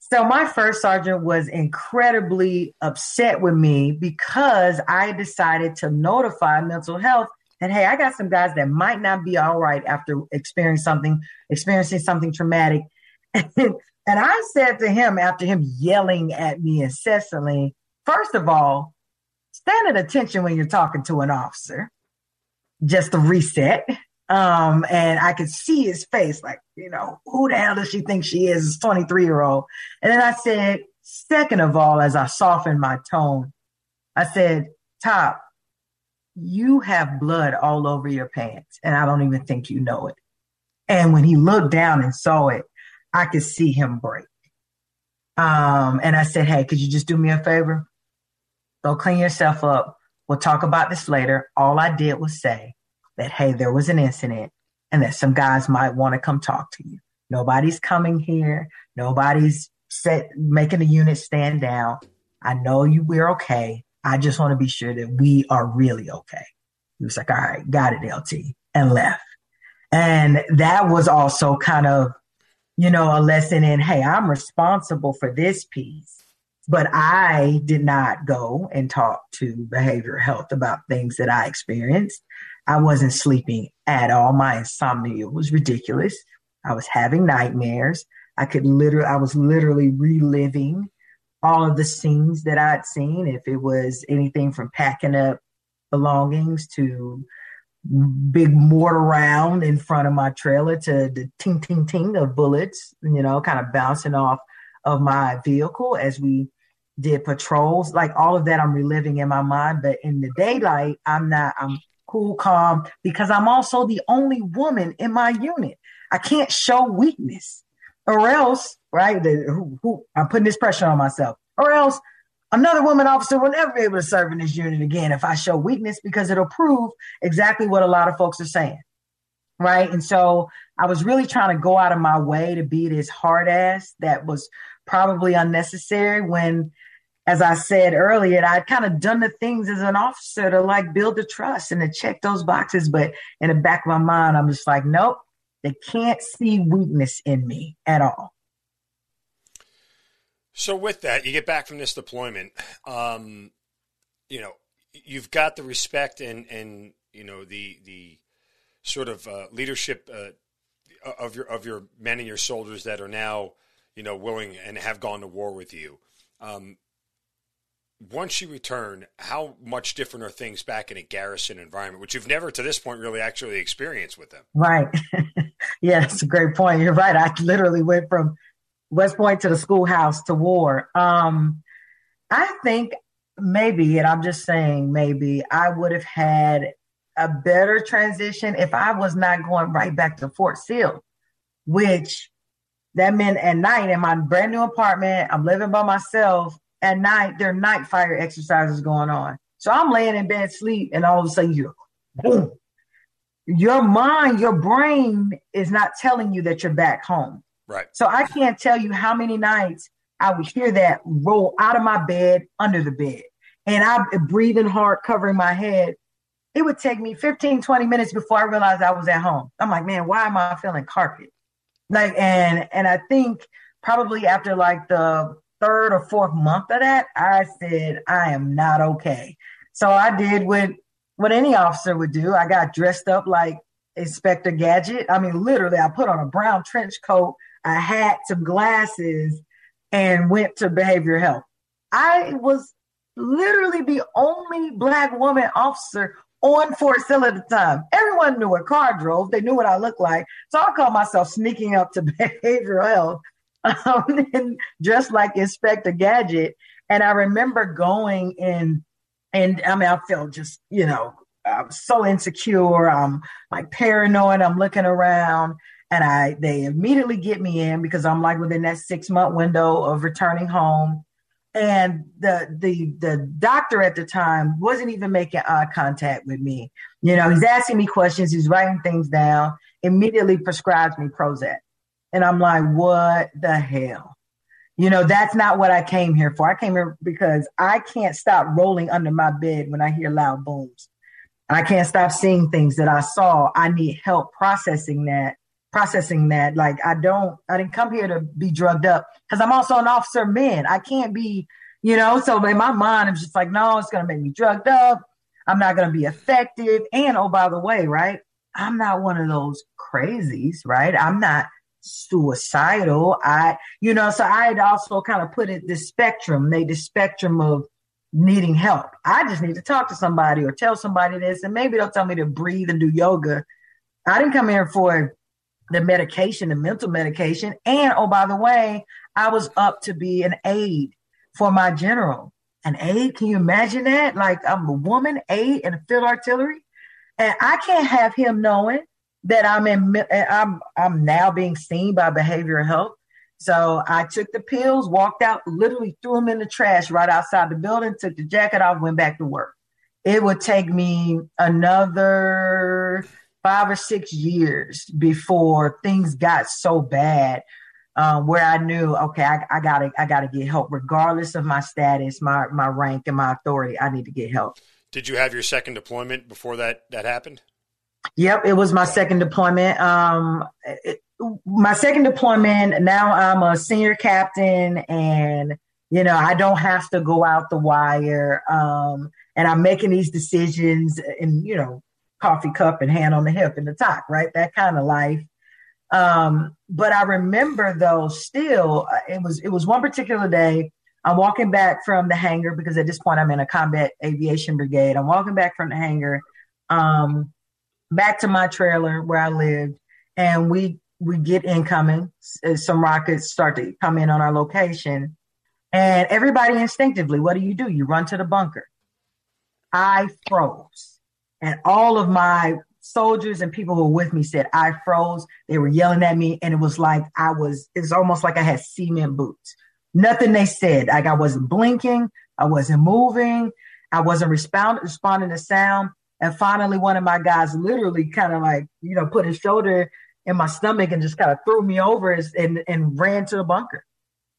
So my first sergeant was incredibly upset with me because I decided to notify mental health and hey, I got some guys that might not be all right after experiencing something, experiencing something traumatic. [LAUGHS] and I said to him after him yelling at me incessantly, first of all, stand at attention when you're talking to an officer. Just a reset. Um, and I could see his face, like, you know, who the hell does she think she is? This 23 year old. And then I said, second of all, as I softened my tone, I said, Top, you have blood all over your pants, and I don't even think you know it. And when he looked down and saw it, I could see him break. Um, and I said, Hey, could you just do me a favor? Go clean yourself up. We'll talk about this later. All I did was say that, Hey, there was an incident and that some guys might want to come talk to you. Nobody's coming here. Nobody's set, making the unit stand down. I know you, we're okay. I just want to be sure that we are really okay. He was like, all right, got it, LT, and left. And that was also kind of, you know, a lesson in, hey, I'm responsible for this piece. But I did not go and talk to behavioral health about things that I experienced. I wasn't sleeping at all. My insomnia was ridiculous. I was having nightmares. I could literally, I was literally reliving all of the scenes that I'd seen, if it was anything from packing up belongings to big mortar round in front of my trailer to the ting ting ting of bullets, you know, kind of bouncing off of my vehicle as we did patrols. Like all of that I'm reliving in my mind. But in the daylight, I'm not, I'm cool, calm, because I'm also the only woman in my unit. I can't show weakness or else, right? The, who, who, I'm putting this pressure on myself, or else Another woman officer will never be able to serve in this unit again if I show weakness because it'll prove exactly what a lot of folks are saying. Right. And so I was really trying to go out of my way to be this hard ass that was probably unnecessary when, as I said earlier, I'd kind of done the things as an officer to like build the trust and to check those boxes. But in the back of my mind, I'm just like, nope, they can't see weakness in me at all. So with that, you get back from this deployment. Um, you know, you've got the respect and and you know the the sort of uh, leadership uh, of your of your men and your soldiers that are now you know willing and have gone to war with you. Um, once you return, how much different are things back in a garrison environment, which you've never to this point really actually experienced with them? Right. [LAUGHS] a great point. You're right. I literally went from West Point to the schoolhouse to war. Um, I think maybe, and I'm just saying maybe, I would have had a better transition if I was not going right back to Fort Sill, which that meant at night in my brand new apartment, I'm living by myself. At night, there are night fire exercises going on. So I'm laying in bed, sleep, and all of a sudden you boom. Your mind, your brain is not telling you that you're back home. Right. So I can't tell you how many nights I would hear that roll out of my bed under the bed. And I'm breathing hard, covering my head. It would take me 15, 20 minutes before I realized I was at home. I'm like, man, why am I feeling carpet? Like, and and I think probably after like the third or fourth month of that, I said, I am not okay. So I did what what any officer would do. I got dressed up like Inspector Gadget. I mean, literally, I put on a brown trench coat a hat, some glasses, and went to behavioral health. I was literally the only black woman officer on Fort Sill at the time. Everyone knew what car drove. They knew what I looked like. So I called myself sneaking up to [LAUGHS] behavioral health um, [LAUGHS] and dressed like Inspector Gadget. And I remember going in, and I mean, I felt just, you know, I'm so insecure. I'm like paranoid. I'm looking around and I they immediately get me in because I'm like within that six month window of returning home. And the the the doctor at the time wasn't even making eye contact with me. You know, he's asking me questions, he's writing things down, immediately prescribes me Prozac. And I'm like, what the hell? You know, that's not what I came here for. I came here because I can't stop rolling under my bed when I hear loud booms. I can't stop seeing things that I saw. I need help processing that processing that. Like I don't, I didn't come here to be drugged up because I'm also an officer man. I can't be, you know. So in my mind, I'm just like, no, it's gonna make me drugged up. I'm not gonna be effective. And oh, by the way, right? I'm not one of those crazies, right? I'm not suicidal. I, you know, so I had also kind of put it this spectrum, made the spectrum of needing help. I just need to talk to somebody or tell somebody this, and maybe they'll tell me to breathe and do yoga. I didn't come here for the medication, the mental medication. And oh, by the way, I was up to be an aide for my general. An aide, can you imagine that? Like I'm a woman aide in the field artillery, and I can't have him knowing that I'm in. I'm I'm now being seen by behavioral health. So I took the pills, walked out, literally threw them in the trash right outside the building, took the jacket off, went back to work. It would take me another five or six years before things got so bad um, where I knew, okay, I, I, gotta, I gotta get help, regardless of my status, my my rank, and my authority. I need to get help. Did you have your second deployment before that that happened? Yep, it was my second deployment. Um, it, my second deployment. Now I'm a senior captain, and you know I don't have to go out the wire. Um, and I'm making these decisions, and you know coffee cup and hand on the hip in the top, right? That kind of life. Um, but I remember though, still, uh, it was it was one particular day. I'm walking back from the hangar because at this point I'm in a combat aviation brigade. I'm walking back from the hangar, um, back to my trailer where I lived, and we we get incoming. Some rockets start to come in on our location, and everybody instinctively, what do you do? You run to the bunker. I froze and all of my soldiers and people who were with me said I froze. They were yelling at me, and it was like I was. It's almost like I had cement boots. Nothing they said. Like I wasn't blinking. I wasn't moving. I wasn't respond, responding to sound. And finally, one of my guys literally kind of like, you know, put his shoulder in my stomach and just kind of threw me over and, and ran to the bunker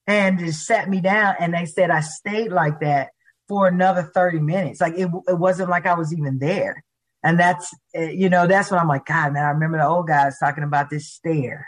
and just sat me down. And they said I stayed like that for another 30 minutes. Like it, it wasn't like I was even there. And that's, eh, you know, that's when I'm like, God, man, I remember the old guys talking about this stare,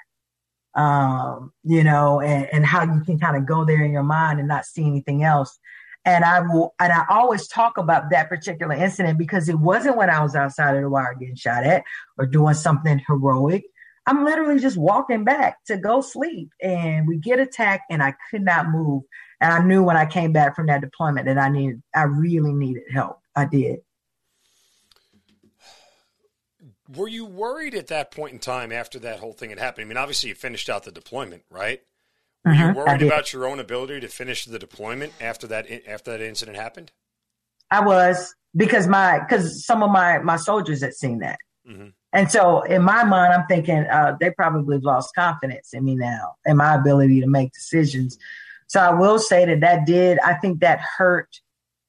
um, you know, and, and how you can kind of go there in your mind and not see anything else. And I will, and I always talk about that particular incident because it wasn't when I was outside of the wire getting shot at or doing something heroic. I'm literally just walking back to go sleep and we get attacked and I could not move. And I knew when I came back from that deployment that I needed, I really needed help. I did. Were you worried at that point in time after that whole thing had happened? I mean, obviously you finished out the deployment, right? Were uh-huh, you worried about your own ability to finish the deployment after that after that incident happened? I was because my because some of my my soldiers had seen that, mm-hmm. and so in my mind, I'm thinking uh, they probably lost confidence in me now and my ability to make decisions. So I will say that that did I think that hurt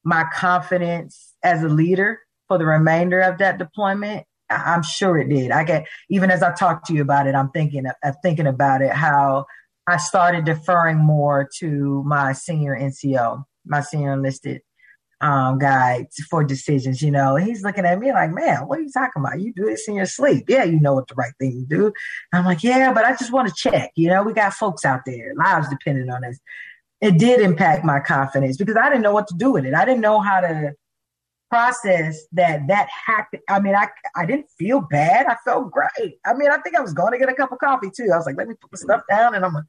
my confidence as a leader for the remainder of that deployment. I'm sure it did. I get even as I talk to you about it, I'm thinking of thinking about it how I started deferring more to my senior NCO, my senior enlisted um, guy for decisions. You know, he's looking at me like, man, what are you talking about? You do this in your sleep. Yeah, you know what the right thing to do. I'm like, yeah, but I just want to check. You know, we got folks out there, lives depending on us. It did impact my confidence because I didn't know what to do with it. I didn't know how to process that that hacked. I mean, I I didn't feel bad. I felt great. I mean, I think I was going to get a cup of coffee too. I was like, let me put the stuff down and I'm gonna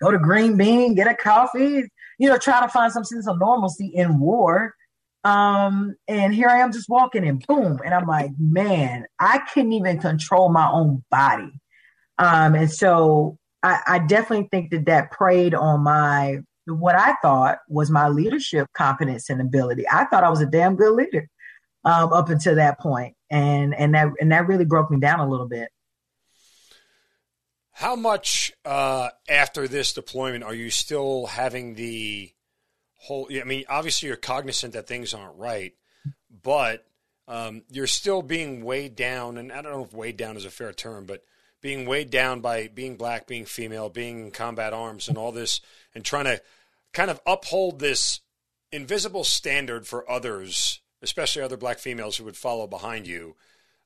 go to Green Bean, get a coffee. You know, try to find some sense of normalcy in war. Um, and here I am just walking and boom, and I'm like, man, I couldn't even control my own body. Um, and so I, I definitely think that that preyed on my what I thought was my leadership competence and ability. I thought I was a damn good leader um, up until that point, and and that and that really broke me down a little bit. How much uh, after this deployment are you still having the whole? I mean, obviously you're cognizant that things aren't right, but um, you're still being weighed down, and I don't know if weighed down is a fair term, but being weighed down by being black, being female, being in combat arms, and all this, and trying to kind of uphold this invisible standard for others, especially other black females who would follow behind you.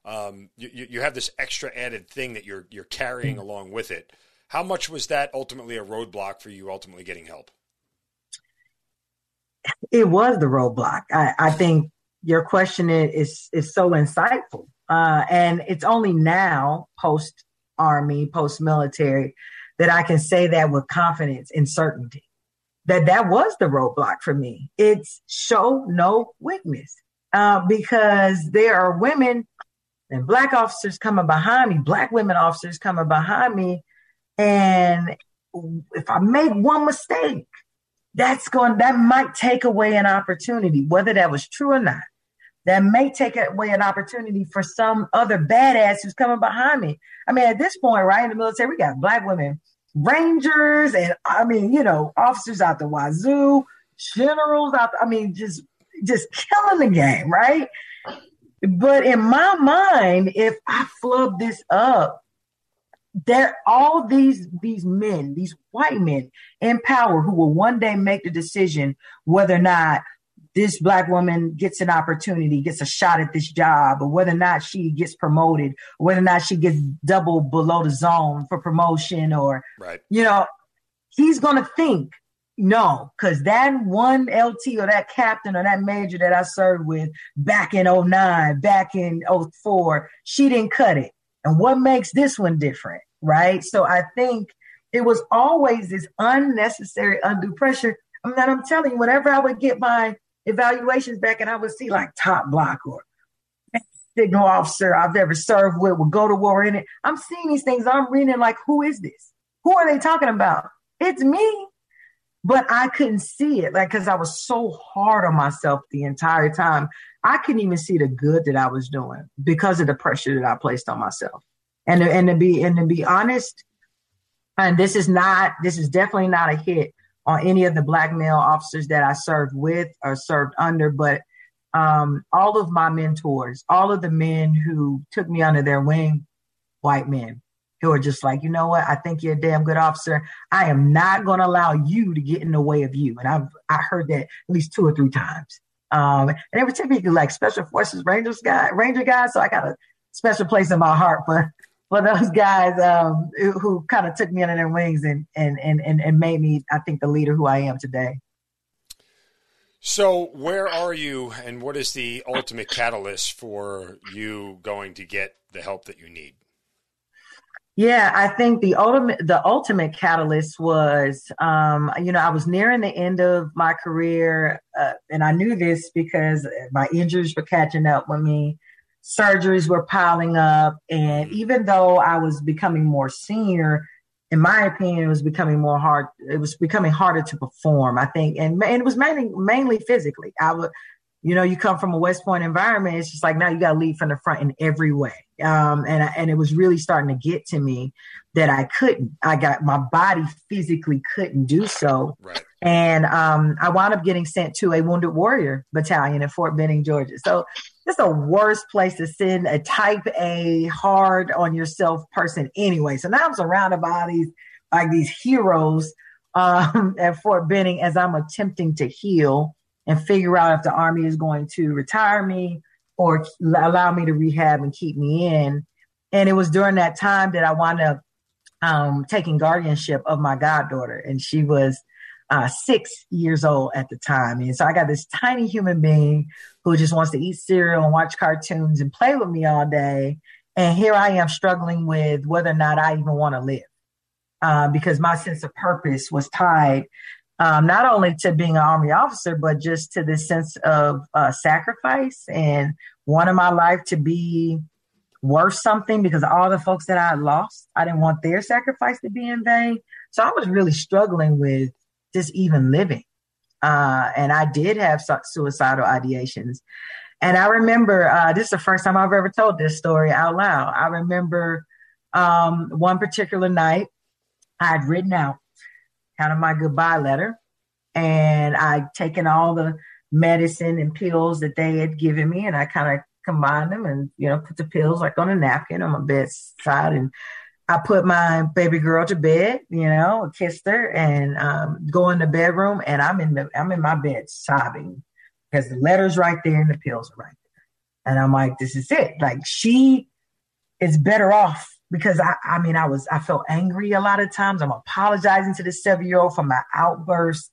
Um, you, you have this extra added thing that you're you're carrying mm. along with it. How much was that ultimately a roadblock for you ultimately getting help? It was the roadblock. I, I think your question is is so insightful, uh, and it's only now post army, post military, that I can say that with confidence and certainty that that was the roadblock for me. It's show no weakness uh, because there are women and black officers coming behind me, black women officers coming behind me, and if I make one mistake, that's going that might take away an opportunity, whether that was true or not. That may take away an opportunity for some other badass who's coming behind me. I mean, at this point, right in the military, we got black women Rangers and I mean, you know, officers out the wazoo, generals out. The, I mean, just just killing the game, right? But in my mind, if I flub this up, there all these these men, these white men in power who will one day make the decision whether or not this black woman gets an opportunity, gets a shot at this job, or whether or not she gets promoted, whether or not she gets double below the zone for promotion, or right. you know, he's gonna think no, because that one LT or that captain or that major that I served with back in 09, back in 04, she didn't cut it. And what makes this one different, right? So I think it was always this unnecessary undue pressure. I mean, I'm telling you, whenever I would get my evaluations back and I would see like top block or signal officer I've ever served with would go to war in it. I'm seeing these things. I'm reading like, who is this? Who are they talking about? It's me. But I couldn't see it, like, because I was so hard on myself the entire time. I couldn't even see the good that I was doing because of the pressure that I placed on myself. And and to be and to be honest, and this is not this is definitely not a hit on any of the black male officers that I served with or served under, but um, all of my mentors, all of the men who took me under their wing, white men who are just like, you know what? I think you're a damn good officer. I am not going to allow you to get in the way of you. And I've I heard that at least two or three times. Um, and they were typically like special forces rangers guy, ranger guys. So I got a special place in my heart for for those guys um, who, who kind of took me under their wings and, and and and and made me, I think, the leader who I am today. So, where are you, and what is the ultimate catalyst for you going to get the help that you need? Yeah, I think the ultimate the ultimate catalyst was, um, you know, I was nearing the end of my career, uh, and I knew this because my injuries were catching up with me, surgeries were piling up, and even though I was becoming more senior, in my opinion, it was becoming more hard. It was becoming harder to perform. I think, and, and it was mainly mainly physically. I would, you know, you come from a West Point environment. It's just like now you got to lead from the front in every way. Um, and and it was really starting to get to me that I couldn't. I got my body physically couldn't do so. Right. And um, I wound up getting sent to a Wounded Warrior Battalion in Fort Benning, Georgia. So it's the worst place to send a type A hard on yourself person anyway. So now I'm surrounded by these like these heroes um, [LAUGHS] at Fort Benning as I'm attempting to heal and figure out if the army is going to retire me or allow me to rehab and keep me in. And it was during that time that I wound up um, taking guardianship of my goddaughter, and she was uh, six years old at the time. And so I got this tiny human being who just wants to eat cereal and watch cartoons and play with me all day. And here I am struggling with whether or not I even want to live uh, because my sense of purpose was tied um, not only to being an army officer, but just to this sense of uh, sacrifice and wanting my life to be worth something because all the folks that I lost, I didn't want their sacrifice to be in vain. So I was really struggling with just even living. Uh, and I did have suicidal ideations. And I remember uh, this is the first time I've ever told this story out loud. I remember um, one particular night I had written out kind of my goodbye letter, and I'd taken all the medicine and pills that they had given me, and I kind of combined them and you know put the pills like on a napkin on my bedside and I put my baby girl to bed, you know, kissed her and um, go in the bedroom and I'm in the I'm in my bed sobbing because the letter's right there and the pills are right there. And I'm like, this is it. Like she is better off because I I mean I was I felt angry a lot of times. I'm apologizing to the seven year old for my outburst.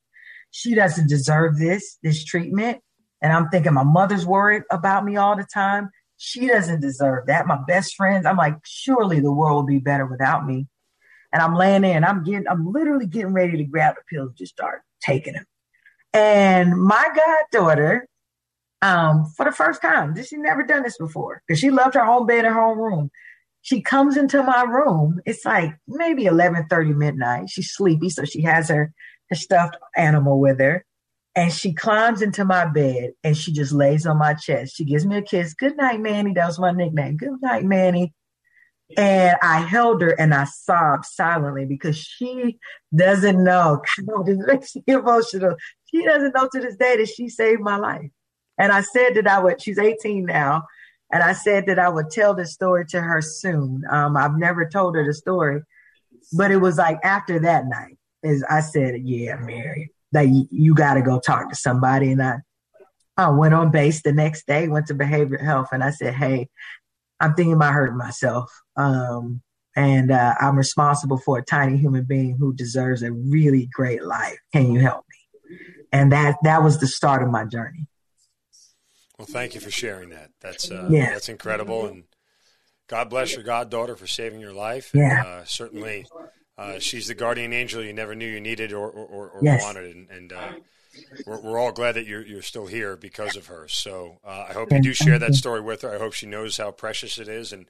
She doesn't deserve this, this treatment. And I'm thinking my mother's worried about me all the time. She doesn't deserve that. My best friends, I'm like, surely the world will be better without me. And I'm laying there and I'm getting, I'm literally getting ready to grab the pills, just start taking them. And my goddaughter, um, for the first time, she never done this before because she loved her home bed, and her home room. She comes into my room. It's like maybe 11:30 midnight. She's sleepy, so she has her, her stuffed animal with her. And she climbs into my bed and she just lays on my chest. She gives me a kiss. Good night, Manny. That was my nickname. Good night, Manny. And I held her and I sobbed silently because she doesn't know. [LAUGHS] this makes me emotional. She doesn't know to this day that she saved my life. And I said that I would, she's 18 now. And I said that I would tell this story to her soon. Um, I've never told her the story, but it was like after that night, is I said, yeah, Mary, that you, you got to go talk to somebody. And I, I went on base the next day, went to behavioral health, and I said, Hey, I'm thinking about hurting myself. Um, and uh, I'm responsible for a tiny human being who deserves a really great life. Can you help me? And that that was the start of my journey. Well, thank you for sharing that. That's uh, yeah. that's incredible, and God bless your goddaughter for saving your life. Yeah, uh, certainly uh, she's the guardian angel you never knew you needed or, or, or yes. wanted, and, and uh, we're, we're, all glad that you're, you're still here because of her. So uh, I hope you do share that story with her. I hope she knows how precious it is, and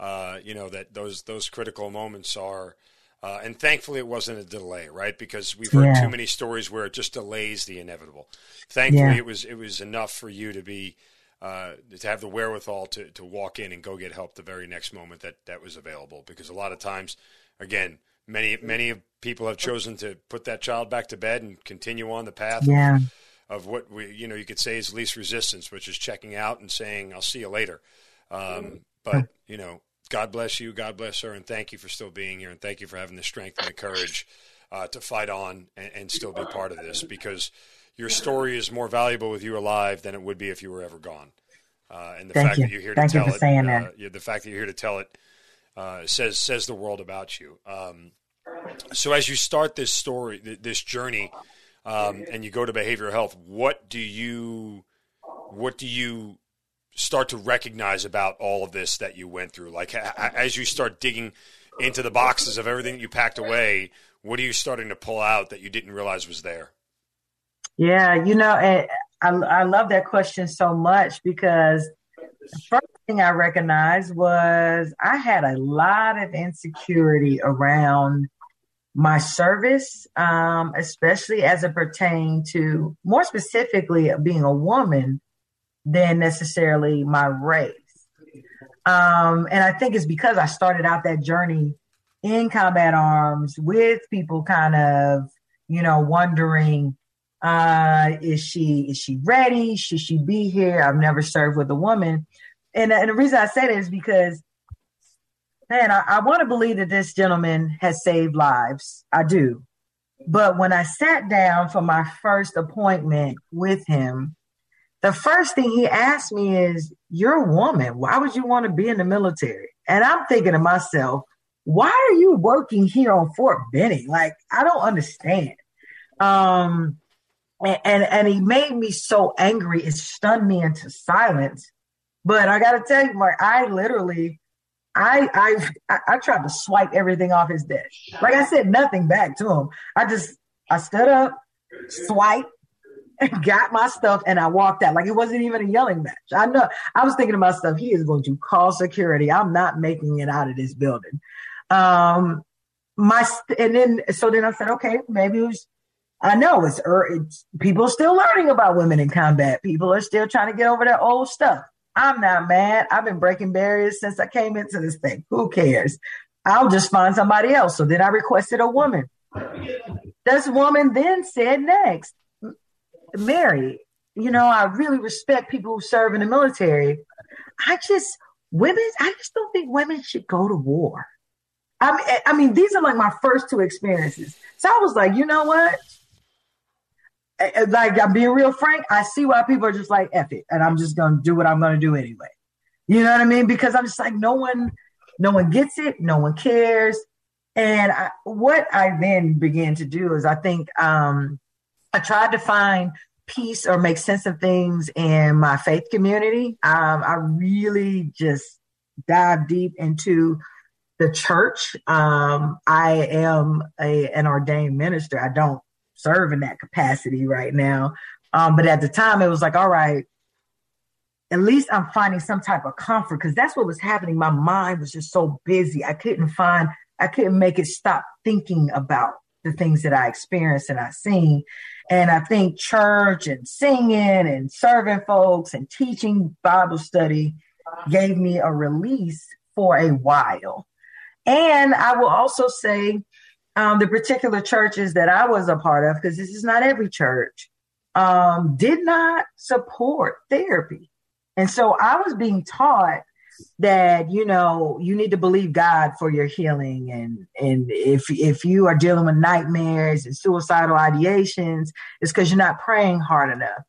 uh, you know that those those critical moments are. Uh, and thankfully, it wasn't a delay, right? Because we've heard yeah. too many stories where it just delays the inevitable. Thankfully, yeah. it was it was enough for you to be uh, to have the wherewithal to, to walk in and go get help the very next moment that that was available. Because a lot of times, again, many many people have chosen to put that child back to bed and continue on the path yeah. of, what we you know you could say is least resistance, which is checking out and saying I'll see you later. Um, but you know, God bless you, God bless her, and thank you for still being here, and thank you for having the strength and the courage uh, to fight on and, and still be part of this because your story is more valuable with you alive than it would be if you were ever gone. Uh, and the Thank fact you. that you're here Thank to you tell for it, uh, that. the fact that you're here to tell it uh, says says the world about you. Um, so as you start this story, th- this journey, um, and you go to behavioral health, what do you what do you start to recognize about all of this that you went through? Like a- a- as you start digging into the boxes of everything you packed away, what are you starting to pull out that you didn't realize was there? Yeah, you know, I, I love that question so much because the first thing I recognized was I had a lot of insecurity around my service, um, especially as it pertained to more specifically being a woman than necessarily my race. Um, and I think it's because I started out that journey in combat arms with people kind of, you know, wondering, uh, is she is she ready? Should she be here? I've never served with a woman. And, and the reason I say that is because man, I, I want to believe that this gentleman has saved lives. I do. But when I sat down for my first appointment with him, the first thing he asked me is, You're a woman. Why would you want to be in the military? And I'm thinking to myself, Why are you working here on Fort Benning? Like, I don't understand. Um, and, and, and he made me so angry, it stunned me into silence. But I got to tell you, Mark, I literally I, I I tried to swipe everything off his desk. Like I said, nothing back to him. I just I stood up, swiped, [LAUGHS] got my stuff, and I walked out. Like it wasn't even a yelling match. I know. I was thinking to myself, he is going to call security. I'm not making it out of this building. Um, my and then so then I said, okay, maybe it was. I know it's, er, it's people are still learning about women in combat. People are still trying to get over that old stuff. I'm not mad. I've been breaking barriers since I came into this thing. Who cares? I'll just find somebody else. So then I requested a woman. This woman then said next, Mary, you know, I really respect people who serve in the military. I just, women, I just don't think women should go to war. I mean, I mean, these are like my first two experiences. So I was like, you know what? Like I'm being real frank, I see why people are just like F it, and I'm just gonna do what I'm gonna do anyway. You know what I mean? Because I'm just like no one, no one gets it, no one cares. And I, what I then began to do is I think um, I tried to find peace or make sense of things in my faith community. Um, I really just dive deep into the church. Um, I am a, an ordained minister. I don't serve in that capacity right now. Um, but at the time, it was like, all right, at least I'm finding some type of comfort because that's what was happening. My mind was just so busy. I couldn't find, I couldn't make it stop thinking about the things that I experienced and I seen. And I think church and singing and serving folks and teaching Bible study gave me a release for a while. And I will also say, um, the particular churches that I was a part of, because this is not every church, um, did not support therapy. And so I was being taught that, you know, you need to believe God for your healing. And, and if, if you are dealing with nightmares and suicidal ideations, it's because you're not praying hard enough.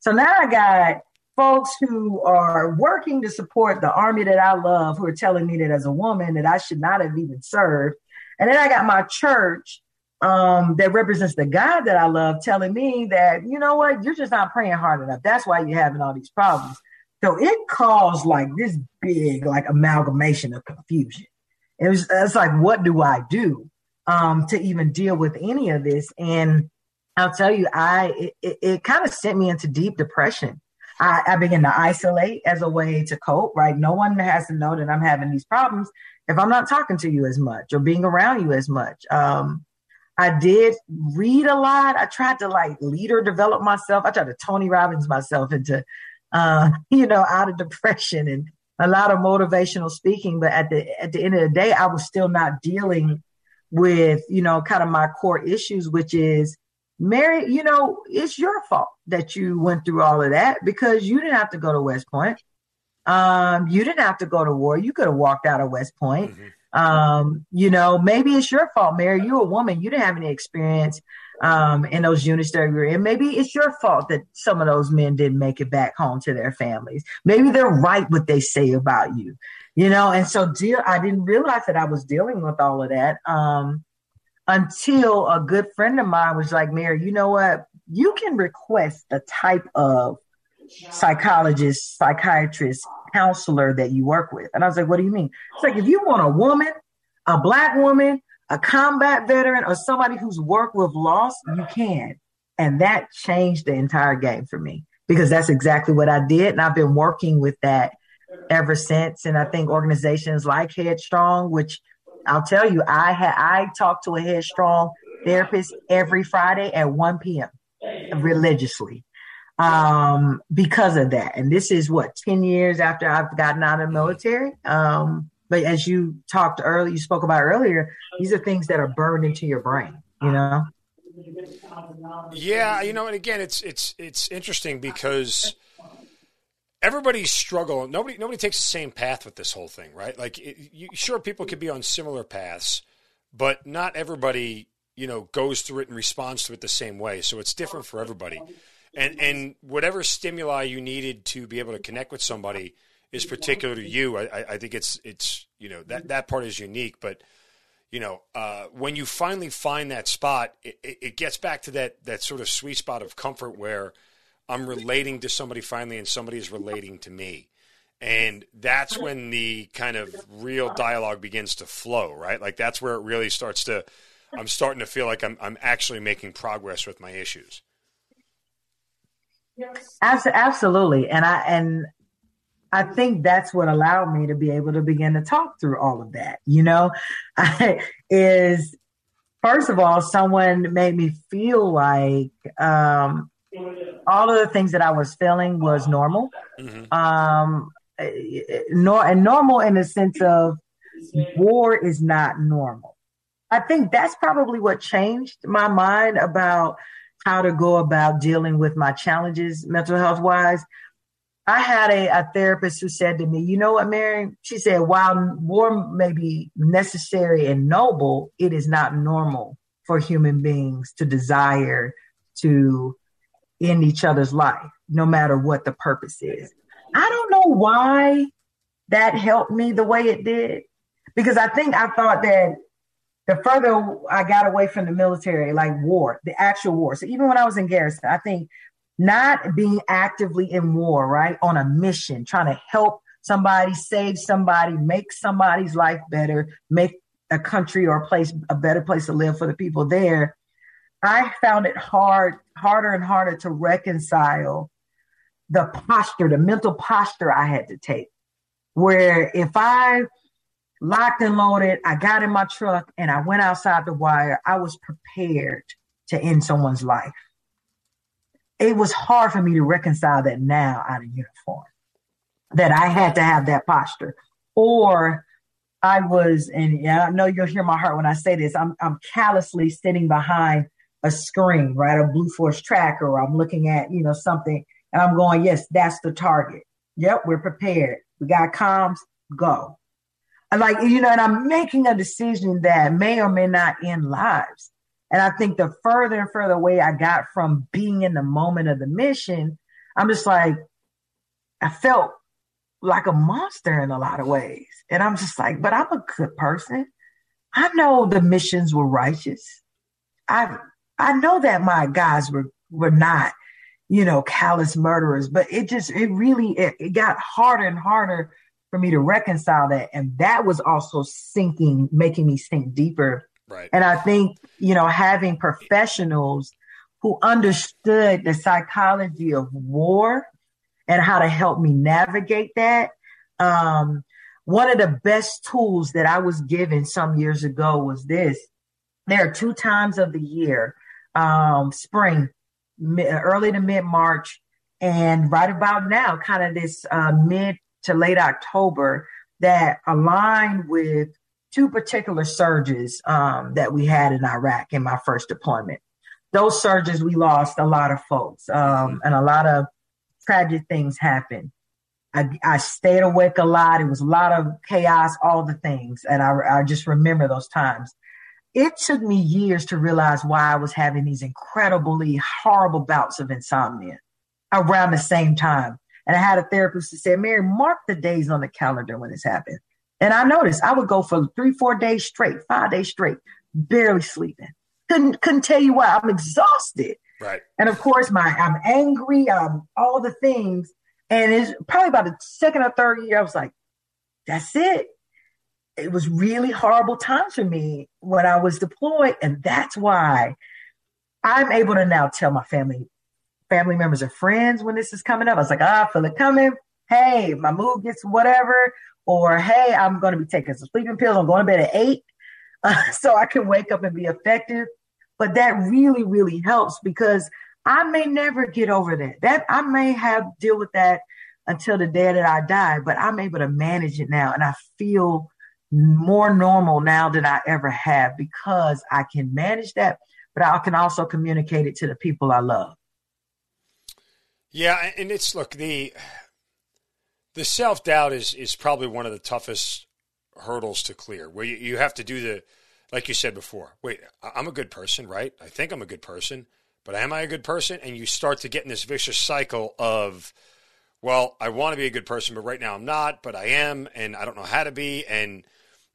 So now I got folks who are working to support the army that I love who are telling me that as a woman that I should not have even served. And then I got my church um, that represents the God that I love telling me that, you know what, you're just not praying hard enough. That's why you're having all these problems. So it caused like this big like amalgamation of confusion. It was it's like, what do I do um, to even deal with any of this? And I'll tell you, I it, it kind of sent me into deep depression. I, I began to isolate as a way to cope. Right, no one has to know that I'm having these problems if I'm not talking to you as much or being around you as much. Um, I did read a lot. I tried to like leader develop myself. I tried to Tony Robbins myself into, uh, [LAUGHS] you know, out of depression and a lot of motivational speaking. But at the at the end of the day, I was still not dealing with, you know, kind of my core issues, which is Mary, you know, it's your fault that you went through all of that because you didn't have to go to West Point. Um, you didn't have to go to war. You could have walked out of West Point. Mm-hmm. Um, you know, maybe it's your fault, Mary. You're a woman. You didn't have any experience um, in those units that you're in. Maybe it's your fault that some of those men didn't make it back home to their families. Maybe they're right what they say about you, you know. And so, deal. I didn't realize that I was dealing with all of that um, until a good friend of mine was like, "Mary, you know what? You can request the type of psychologist, psychiatrist, counselor that you work with." And I was like, "What do you mean?" It's like if you want a woman, a black woman a combat veteran or somebody who's worked with loss, you can. And that changed the entire game for me because that's exactly what I did. And I've been working with that ever since. And I think organizations like Headstrong, which I'll tell you, I had I talk to a Headstrong therapist every Friday at 1 p.m. religiously um, because of that. And this is what 10 years after I've gotten out of the military. Um, but as you talked earlier, you spoke about earlier, these are things that are burned into your brain, you know? Yeah, you know, and again, it's it's it's interesting because everybody's struggle. Nobody nobody takes the same path with this whole thing, right? Like, it, you, sure, people could be on similar paths, but not everybody, you know, goes through it and responds to it the same way. So it's different for everybody. And and whatever stimuli you needed to be able to connect with somebody is particular to you. I, I think it's it's you know that that part is unique, but you know uh, when you finally find that spot, it, it gets back to that that sort of sweet spot of comfort where I'm relating to somebody finally, and somebody is relating to me. And that's when the kind of real dialogue begins to flow, right? Like that's where it really starts to. I'm starting to feel like I'm I'm actually making progress with my issues. Absolutely, and I and I think that's what allowed me to be able to begin to talk through all of that. You know, [LAUGHS] I, is first of all, someone made me feel like um, all of the things that I was feeling was normal. Mm-hmm. Um, nor, and normal in the sense of war is not normal. I think that's probably what changed my mind about how to go about dealing with my challenges mental health wise I had a, a therapist who said to me, you know what, Mary? She said, while war may be necessary and noble, it is not normal for human beings to desire to end each other's life, no matter what the purpose is. I don't know why that helped me the way it did, because I think I thought that the further I got away from the military, like war, the actual war. So even when I was in garrison, I think not being actively in war, right? On a mission, trying to help somebody, save somebody, make somebody's life better, make a country or a place a better place to live for the people there. I found it hard, harder and harder to reconcile the posture, the mental posture I had to take. Where if I locked and loaded, I got in my truck and I went outside the wire, I was prepared to end someone's life it was hard for me to reconcile that now out of uniform, that I had to have that posture. Or I was, and yeah, I know you'll hear my heart when I say this, I'm, I'm callously sitting behind a screen, right? A Blue Force tracker, or I'm looking at, you know, something and I'm going, yes, that's the target. Yep, we're prepared. We got comms, go. Like, you know, and I'm making a decision that may or may not end lives. And I think the further and further away I got from being in the moment of the mission, I'm just like, I felt like a monster in a lot of ways. And I'm just like, but I'm a good person. I know the missions were righteous. I I know that my guys were were not, you know, callous murderers, but it just it really it, it got harder and harder for me to reconcile that. And that was also sinking, making me sink deeper Right. And I think, you know, having professionals who understood the psychology of war and how to help me navigate that. Um, one of the best tools that I was given some years ago was this. There are two times of the year, um, spring, early to mid March, and right about now, kind of this uh, mid to late October, that aligned with two particular surges um, that we had in Iraq in my first deployment. Those surges, we lost a lot of folks, um, and a lot of tragic things happened. I, I, stayed awake a lot. It was a lot of chaos, all the things, and I, I just remember those times. It took me years to realize why I was having these incredibly horrible bouts of insomnia around the same time. And I had a therapist who said, Mary, mark the days on the calendar when this happened. And I noticed I would go for three, four days straight, five days straight, barely sleeping. Couldn't couldn't tell you why. I'm exhausted. Right. And of course, my I'm angry, I'm all the things. And it's probably about the second or third year, I was like, that's it. It was really horrible times for me when I was deployed. And that's why I'm able to now tell my family, family members or friends when this is coming up. I was like, ah, I feel it coming. Hey, my mood gets whatever or hey, I'm going to be taking some sleeping pills. I'm going to bed at eight [LAUGHS] uh, so I can wake up and be effective. But that really, really helps because I may never get over that. That I may have deal with that until the day that I die, but I'm able to manage it now, and I feel more normal now than I ever have because I can manage that, but I can also communicate it to the people I love. Yeah, and it's look the the self doubt is is probably one of the toughest hurdles to clear. Where you, you have to do the like you said before. Wait, I'm a good person, right? I think I'm a good person, but am I a good person? And you start to get in this vicious cycle of, well, I want to be a good person, but right now I'm not, but I am, and I don't know how to be, and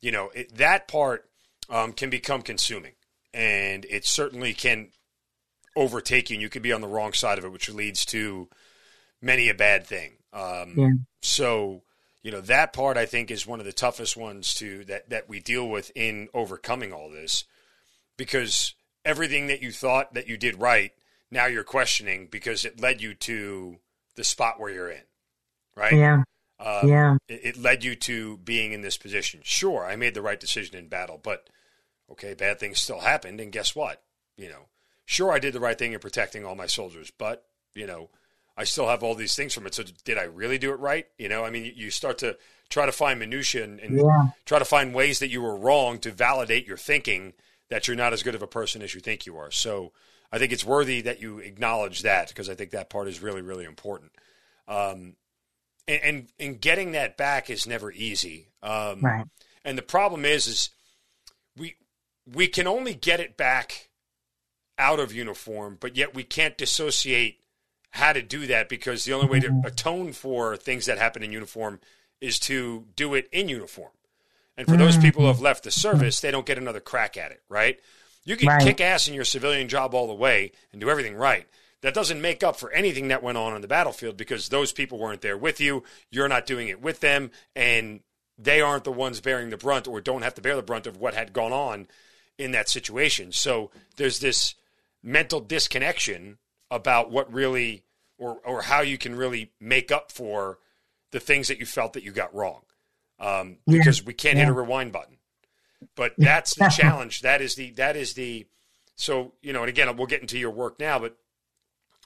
you know it, that part um, can become consuming, and it certainly can overtake you, and you can be on the wrong side of it, which leads to many a bad thing. Um, yeah. So, you know, that part I think is one of the toughest ones to that that we deal with in overcoming all this, because everything that you thought that you did right, now you're questioning because it led you to the spot where you're in, right? Yeah. Um, yeah. It, it led you to being in this position. Sure, I made the right decision in battle, but okay, bad things still happened, and guess what? You know, sure, I did the right thing in protecting all my soldiers, but you know, I still have all these things from it. So did I really do it right? You know, I mean, you start to try to find minutia and, and yeah. try to find ways that you were wrong to validate your thinking that you're not as good of a person as you think you are. So I think it's worthy that you acknowledge that because I think that part is really, really important. Um, and, and, and getting that back is never easy. Um, right. And the problem is, is we we can only get it back out of uniform, but yet we can't dissociate how to do that because the only way to mm-hmm. atone for things that happen in uniform is to do it in uniform. And for those people who mm-hmm. have left the service, they don't get another crack at it, right? You can right. kick ass in your civilian job all the way and do everything right. That doesn't make up for anything that went on on the battlefield because those people weren't there with you. You're not doing it with them, and they aren't the ones bearing the brunt or don't have to bear the brunt of what had gone on in that situation. So there's this mental disconnection about what really or or how you can really make up for the things that you felt that you got wrong. Um, yeah. Because we can't yeah. hit a rewind button. But that's the [LAUGHS] challenge. That is the that is the so you know. And again, we'll get into your work now, but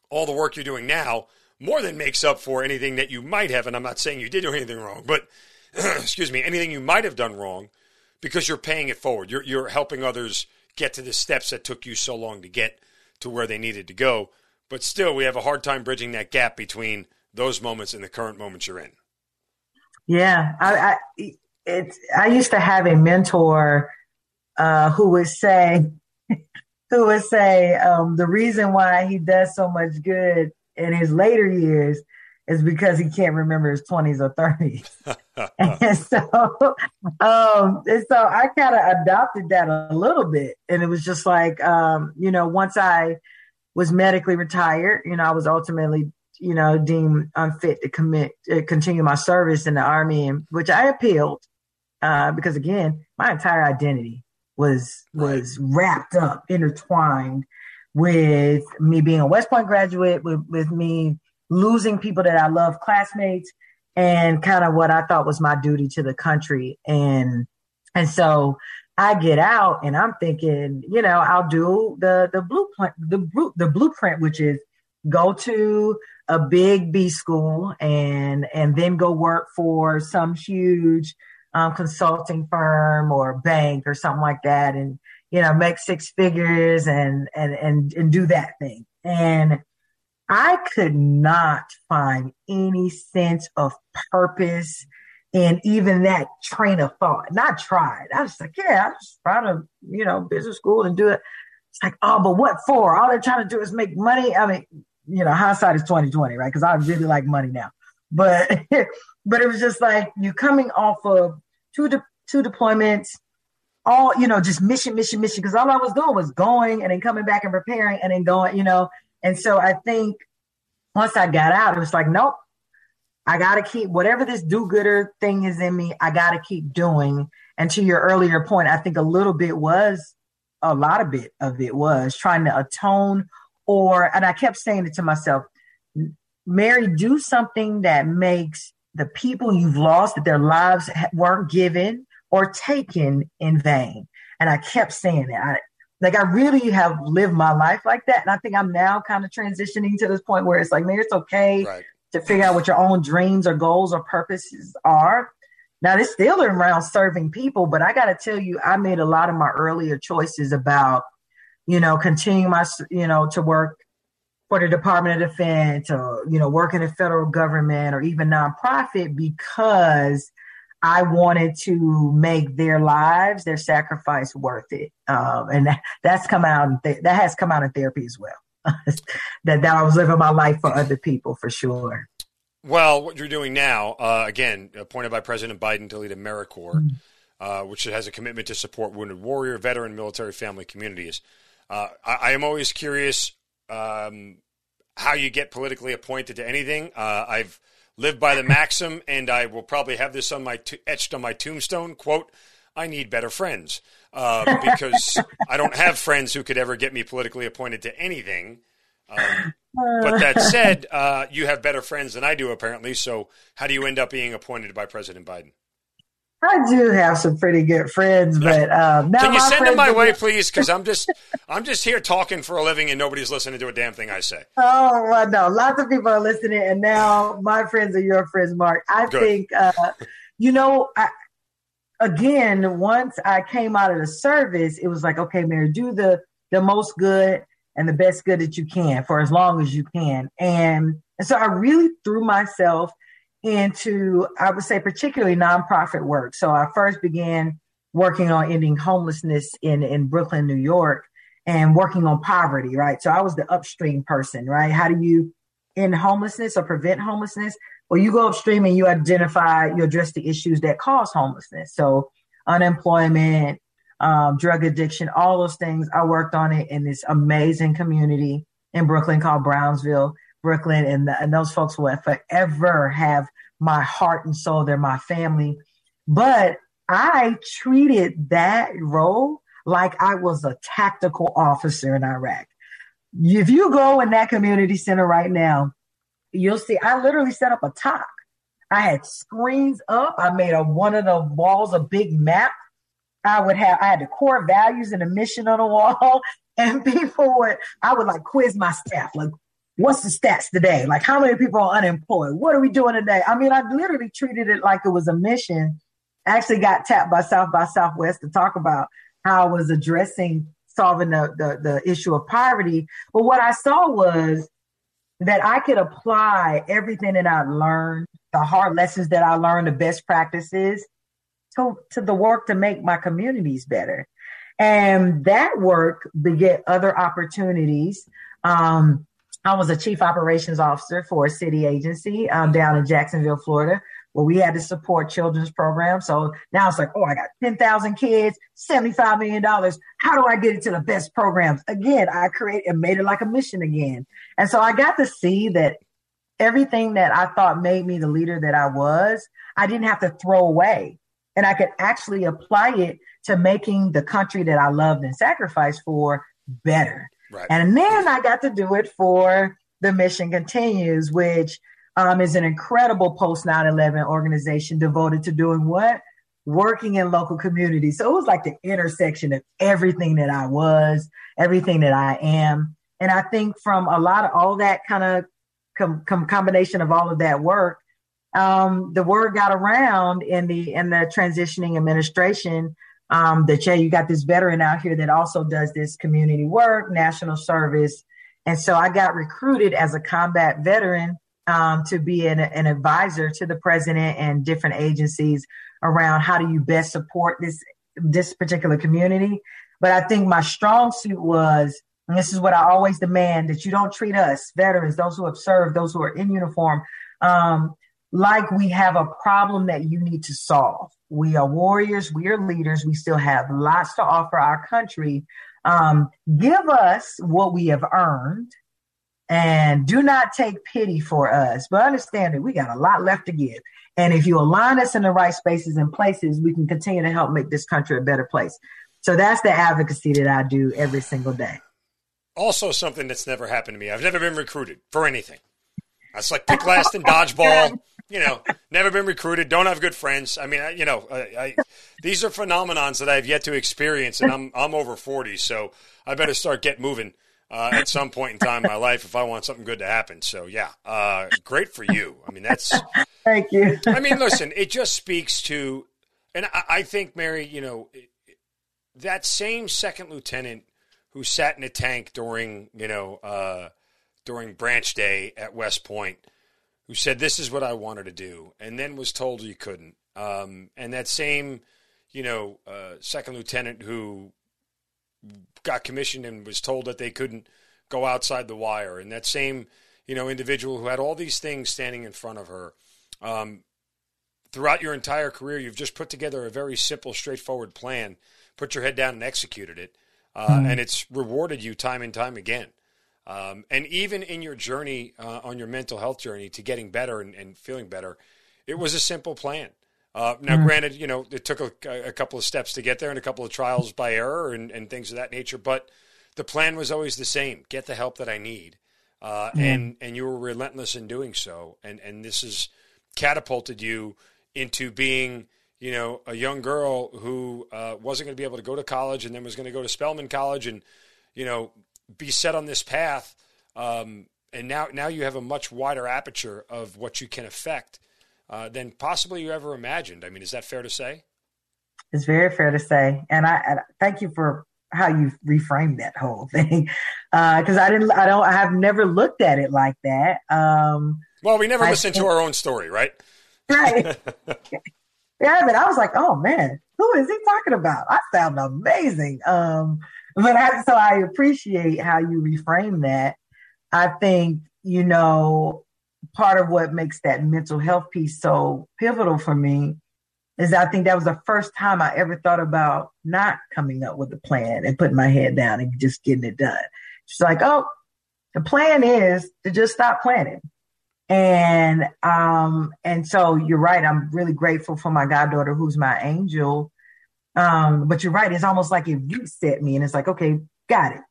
all the work you're doing now more than makes up for anything that you might have. And I'm not saying you did do anything wrong, but [CLEARS THROAT] excuse me, anything you might have done wrong because you're paying it forward. You're you're helping others get to the steps that took you so long to get to where they needed to go. But still, we have a hard time bridging that gap between those moments and the current moments you're in. Yeah, I, I I used to have a mentor uh, who would say [LAUGHS] who would say um, the reason why he does so much good in his later years is because he can't remember his 20s or 30s. and so um and so I kind of adopted that a little bit and it was just like um you know once I was medically retired. You know, I was ultimately, you know, deemed unfit to commit, to continue my service in the army, and which I appealed uh, because again, my entire identity was was wrapped up, intertwined with me being a West Point graduate, with with me losing people that I love, classmates, and kind of what I thought was my duty to the country, and and so I get out and I'm thinking, you know, I'll do the the blueprint the the blueprint, which is go to a big B school and and then go work for some huge um, consulting firm or bank or something like that, and you know, make six figures and and and and do that thing. And I could not find any sense of purpose in even that train of thought. And I tried. I was like, yeah, I just try to, you know, business school and do it. It's like, oh, but what for? All they're trying to do is make money. I mean, you know, hindsight is 2020, right? Because I really like money now. But [LAUGHS] but it was just like you coming off of two de- two deployments, all you know, just mission, mission, mission. Because all I was doing was going and then coming back and preparing and then going, you know, and so I think once I got out, it was like, nope, I got to keep whatever this do gooder thing is in me, I got to keep doing. And to your earlier point, I think a little bit was, a lot of it of it was trying to atone or, and I kept saying it to myself, Mary, do something that makes the people you've lost, that their lives weren't given or taken in vain. And I kept saying it. I, like I really have lived my life like that. And I think I'm now kind of transitioning to this point where it's like, man, it's okay right. to figure out what your own dreams or goals or purposes are. Now, it's still around serving people, but I got to tell you, I made a lot of my earlier choices about, you know, continuing my, you know, to work for the Department of Defense or, you know, work in the federal government or even nonprofit because I wanted to make their lives, their sacrifice worth it. Um, and that, that's come out, th- that has come out in therapy as well. [LAUGHS] that, that I was living my life for other people for sure. Well, what you're doing now, uh, again, appointed by President Biden to lead AmeriCorps, mm-hmm. uh, which has a commitment to support wounded warrior, veteran, military family communities. Uh, I, I, am always curious um, how you get politically appointed to anything. Uh, I've live by the maxim, and I will probably have this on my t- etched on my tombstone. Quote: I need better friends uh, [LAUGHS] because I don't have friends who could ever get me politically appointed to anything. Um, but that said, [LAUGHS] uh, you have better friends than I do, apparently. So, how do you end up being appointed by President Biden? I do have some pretty good friends, but um, can you send them my way, please? Because I'm just I'm just here talking for a living, and nobody's listening to a damn thing I say. [LAUGHS] Oh well, no, lots of people are listening, and now my friends are your friends, Mark. I good. think uh, you know. I, again, once I came out of the service, it was like, okay, Mary, do the the most good and the best good that you can for as long as you can, and and so I really threw myself into, I would say, particularly nonprofit work. So I first began working on ending homelessness in, in Brooklyn, New York, and working on poverty, right? So I was the upstream person, right? How do you end homelessness or prevent homelessness? Well, you go upstream and you identify, you address the issues that cause homelessness. So unemployment, um, drug addiction, all those things. I worked on it in this amazing community in Brooklyn called Brownsville. Brooklyn, and, the, and those folks will forever have my heart and soul. They're my family. But I treated that role like I was a tactical officer in Iraq. If you go in that community center right now, you'll see I literally set up a TOC. I had screens up. I made a one of the walls a big map. I would have I had the core values and the mission on the [LAUGHS] wall, and people would I would like quiz my staff like what's the stats today? Like, how many people are unemployed? What are we doing today? I mean, I literally treated it like it was a mission. I actually got tapped by South by Southwest to talk about how I was addressing solving the, the, the issue of poverty. But what I saw was that I could apply everything that I learned, the hard lessons that I learned, the best practices to, to the work to make my communities better. And that work beget other opportunities. Um, I was a chief operations officer for a city agency um, down in Jacksonville, Florida, where we had to support children's programs. So now it's like, oh, I got 10,000 kids, $75 million. How do I get it to the best programs? Again, I created and made it like a mission again. And so I got to see that everything that I thought made me the leader that I was, I didn't have to throw away. And I could actually apply it to making the country that I loved and sacrificed for better. Right. And then I got to do it for the Mission Continues, which um, is an incredible post 9 11 organization devoted to doing what? Working in local communities. So it was like the intersection of everything that I was, everything that I am. And I think from a lot of all that kind of com- com- combination of all of that work, um, the word got around in the in the transitioning administration um, that yeah, you got this veteran out here that also does this community work, national service, and so I got recruited as a combat veteran um, to be an, an advisor to the president and different agencies around how do you best support this this particular community. But I think my strong suit was, and this is what I always demand, that you don't treat us veterans, those who have served, those who are in uniform, um, like we have a problem that you need to solve. We are warriors, we are leaders, we still have lots to offer our country. Um, give us what we have earned and do not take pity for us, but understand that we got a lot left to give. And if you align us in the right spaces and places, we can continue to help make this country a better place. So that's the advocacy that I do every single day. Also, something that's never happened to me. I've never been recruited for anything. That's like pick last in dodgeball. [LAUGHS] You know, never been recruited. Don't have good friends. I mean, I, you know, I, I, these are phenomenons that I've yet to experience, and I'm I'm over forty, so I better start get moving uh, at some point in time in my life if I want something good to happen. So yeah, uh, great for you. I mean, that's [LAUGHS] thank you. I mean, listen, it just speaks to, and I, I think Mary, you know, that same second lieutenant who sat in a tank during, you know, uh, during branch day at West Point, who said, "This is what I wanted to do," and then was told he couldn't. Um, and that same, you know, uh, second lieutenant who got commissioned and was told that they couldn't go outside the wire, and that same, you know, individual who had all these things standing in front of her. Um, throughout your entire career, you've just put together a very simple, straightforward plan, put your head down and executed it, uh, mm-hmm. and it's rewarded you time and time again. Um, and even in your journey uh, on your mental health journey to getting better and, and feeling better, it was a simple plan. Uh, now, mm-hmm. granted, you know it took a, a, couple of steps to get there and a couple of trials by error and, and, things of that nature, but the plan was always the same: get the help that I need, uh, mm-hmm. and and you were relentless in doing so, and and this has catapulted you into being you know a young girl who uh, wasn't going to be able to go to college and then was going to go to Spelman College and you know be set on this path, um, and now now you have a much wider aperture of what you can affect uh, than possibly you ever imagined. I mean, is that fair to say? It's very fair to say, and I, I thank you for how you reframed that whole thing because [LAUGHS] uh, I didn't, I don't, I have never looked at it like that. Um, well, we never I listen think, to our own story, right? Right. [LAUGHS] yeah, but I was like, oh man, who is he talking about? I sound amazing. Um, but I, so I appreciate how you reframe that. I think, you know, part of what makes that mental health piece so pivotal for me is I think that was the first time I ever thought about not coming up with a plan and putting my head down and just getting it done. She's like, oh, the plan is to just stop planning. And um, and so you're right. I'm really grateful for my goddaughter who's my angel. Um, but you're right, it's almost like it reset me and it's like, okay, got it.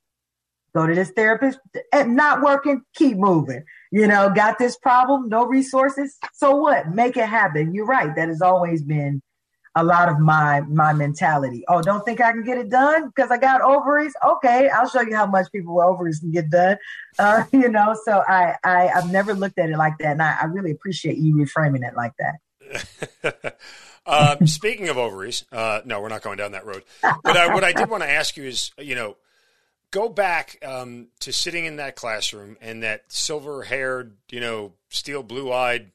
Go to this therapist. And not working, keep moving you know, got this problem, no resources. So what? Make it happen. You're right. That has always been a lot of my my mentality. Oh, don't think I can get it done because I got ovaries. Okay, I'll show you how much people with ovaries can get done. Uh, [LAUGHS] you know, so I, I I've never looked at it like that, and I, I really appreciate you reframing it like that. [LAUGHS] uh, speaking of ovaries, uh, no, we're not going down that road. But I, what I did want to ask you is, you know, go back um, to sitting in that classroom and that silver haired, you know, steel blue eyed,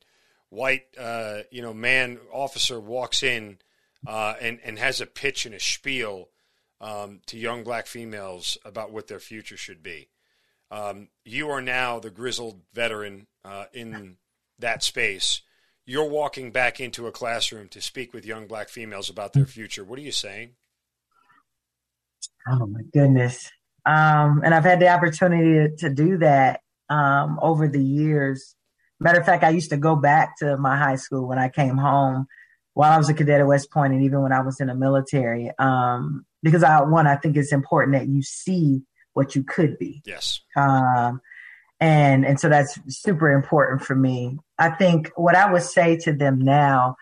white, uh, you know, man officer walks in uh, and, and has a pitch and a spiel um, to young black females about what their future should be. Um, you are now the grizzled veteran uh, in that space. You're walking back into a classroom to speak with young black females about their future. What are you saying? Oh my goodness. Um, and I've had the opportunity to, do that um, over the years. Matter of fact, I used to go back to my high school when I came home while I was a cadet at West Point and even when I was in the military. Um, because I, one, I think it's important that you see what you could be. Yes. Um, and, and so that's super important for me. I think what I would say to them now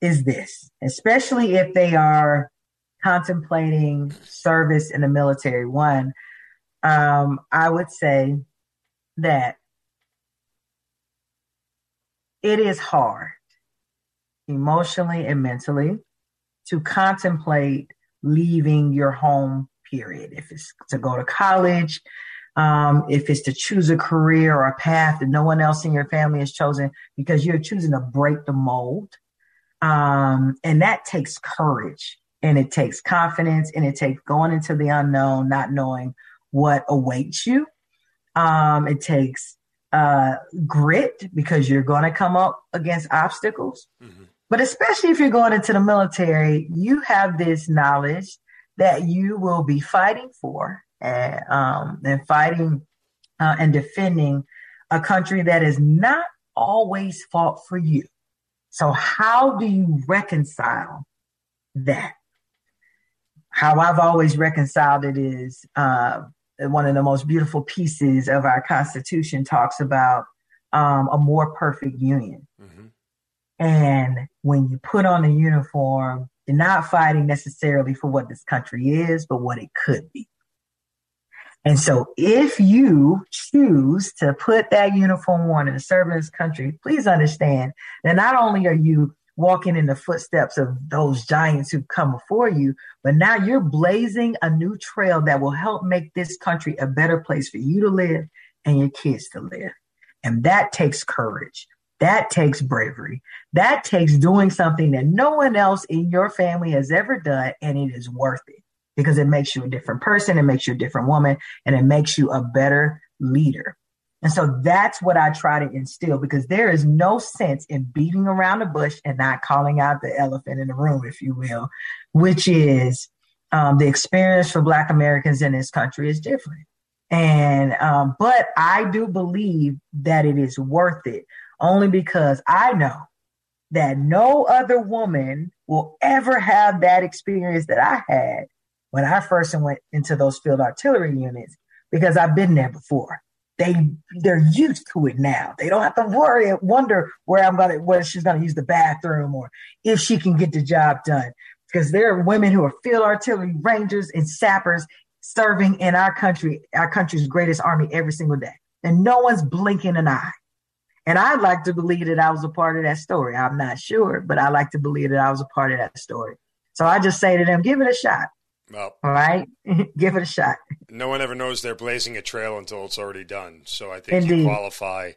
is this, especially if they are contemplating service in the military, one, um, I would say that it is hard emotionally and mentally to contemplate leaving your home period. If it's to go to college um, if it's to choose a career or a path that no one else in your family has chosen because you're choosing to break the mold um, and that takes courage and it takes confidence and it takes going into the unknown not knowing what awaits you um, it takes uh, grit because you're going to come up against obstacles. Mm-hmm. But especially if you're going into the military, you have this knowledge that you will be fighting for and, um, and fighting uh, and defending a country that has not always fought for you. So, how do you reconcile that? How I've always reconciled it is uh, one of the most beautiful pieces of our Constitution talks about um, a more perfect union. Mm-hmm. And when you put on a uniform, you're not fighting necessarily for what this country is, but what it could be. And so if you choose to put that uniform on and serve in this country, please understand that not only are you walking in the footsteps of those giants who've come before you, but now you're blazing a new trail that will help make this country a better place for you to live and your kids to live. And that takes courage. That takes bravery. That takes doing something that no one else in your family has ever done, and it is worth it because it makes you a different person, it makes you a different woman, and it makes you a better leader. And so that's what I try to instill because there is no sense in beating around the bush and not calling out the elephant in the room, if you will, which is um, the experience for Black Americans in this country is different. And, um, but I do believe that it is worth it only because I know that no other woman will ever have that experience that I had when I first went into those field artillery units because I've been there before they they're used to it now. They don't have to worry wonder where I'm gonna whether she's gonna use the bathroom or if she can get the job done. Because there are women who are field artillery rangers and sappers serving in our country, our country's greatest army every single day. And no one's blinking an eye. And I'd like to believe that I was a part of that story. I'm not sure, but I like to believe that I was a part of that story. So I just say to them, give it a shot. Well, all right, [LAUGHS] give it a shot. No one ever knows they're blazing a trail until it's already done. So I think Indeed. you qualify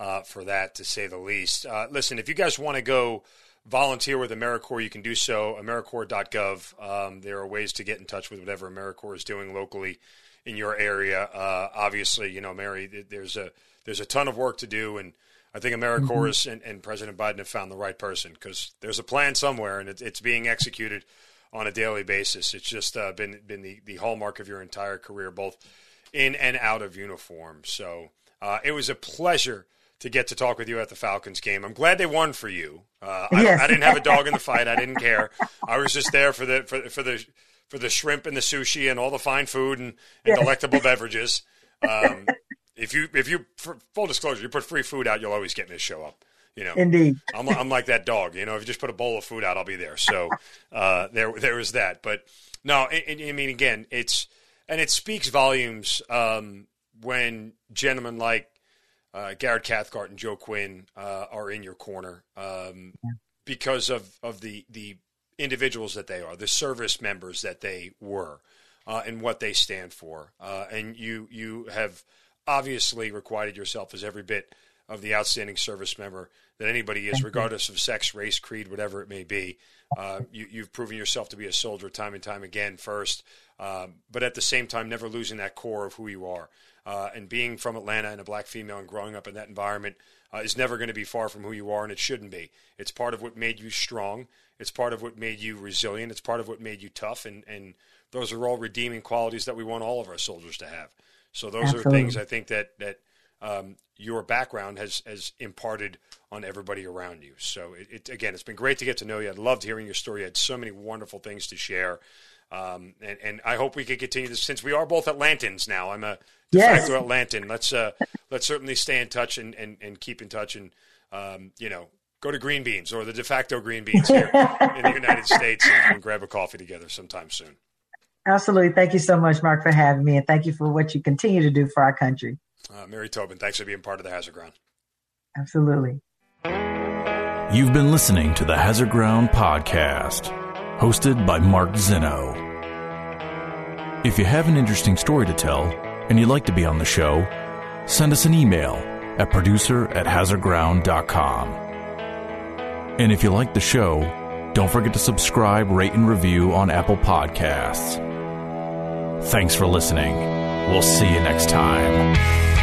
uh, for that, to say the least. Uh, listen, if you guys want to go volunteer with AmeriCorps, you can do so. AmeriCorps.gov. Um, there are ways to get in touch with whatever AmeriCorps is doing locally in your area. Uh, obviously, you know, Mary, there's a there's a ton of work to do, and I think AmeriCorps mm-hmm. and, and, President Biden have found the right person because there's a plan somewhere, and it, it's being executed on a daily basis. It's just uh, been been the, the hallmark of your entire career, both in and out of uniform. So uh, it was a pleasure to get to talk with you at the Falcons game. I'm glad they won for you. Uh, yes. I, I, didn't have a dog in the fight. I didn't care. I was just there for the for, for the for the shrimp and the sushi and all the fine food and, and yes. delectable beverages. Um, if you if you full disclosure, you put free food out, you'll always get me to show up. You know, indeed. I'm, I'm like that dog. You know, if you just put a bowl of food out, I'll be there. So [LAUGHS] uh, there there is that. But no, I, I mean, again, it's and it speaks volumes um, when gentlemen like uh, Garrett Cathcart and Joe Quinn uh, are in your corner um, because of of the the individuals that they are, the service members that they were, uh, and what they stand for. Uh, and you you have obviously requited yourself as every bit of the outstanding service member that anybody is, regardless of sex, race, creed, whatever it may be. Uh, you, have proven yourself to be a soldier time and time again, first, um, but at the same time, never losing that core of who you are. Uh, and being from Atlanta and a black female and growing up in that environment uh, is never going to be far from who you are, and it shouldn't be. It's part of what made you strong. It's part of what made you resilient. It's part of what made you tough, and, and those are all redeeming qualities that we want all of our soldiers to have. So those Absolutely. are things I think that that um, your background has has imparted on everybody around you. So it, it, again, it's been great to get to know you. I loved hearing your story. You had so many wonderful things to share. Um, and, and, I hope we can continue this since we are both Atlantans now. I'm a de yes. facto Atlantan. Let's uh, let's certainly stay in touch and, and, and keep in touch and um, you know go to Green Beans or the de facto Green Beans here in the United [LAUGHS] States and, and grab a coffee together sometime soon. Absolutely. Thank you so much, Mark, for having me, and thank you for what you continue to do for our country. Uh, Mary Tobin, thanks for being part of the Hazard Ground. Absolutely. You've been listening to the Hazard Ground Podcast, hosted by Mark Zinno. If you have an interesting story to tell and you'd like to be on the show, send us an email at producer at hazardground.com. And if you like the show, don't forget to subscribe, rate, and review on Apple Podcasts. Thanks for listening. We'll see you next time.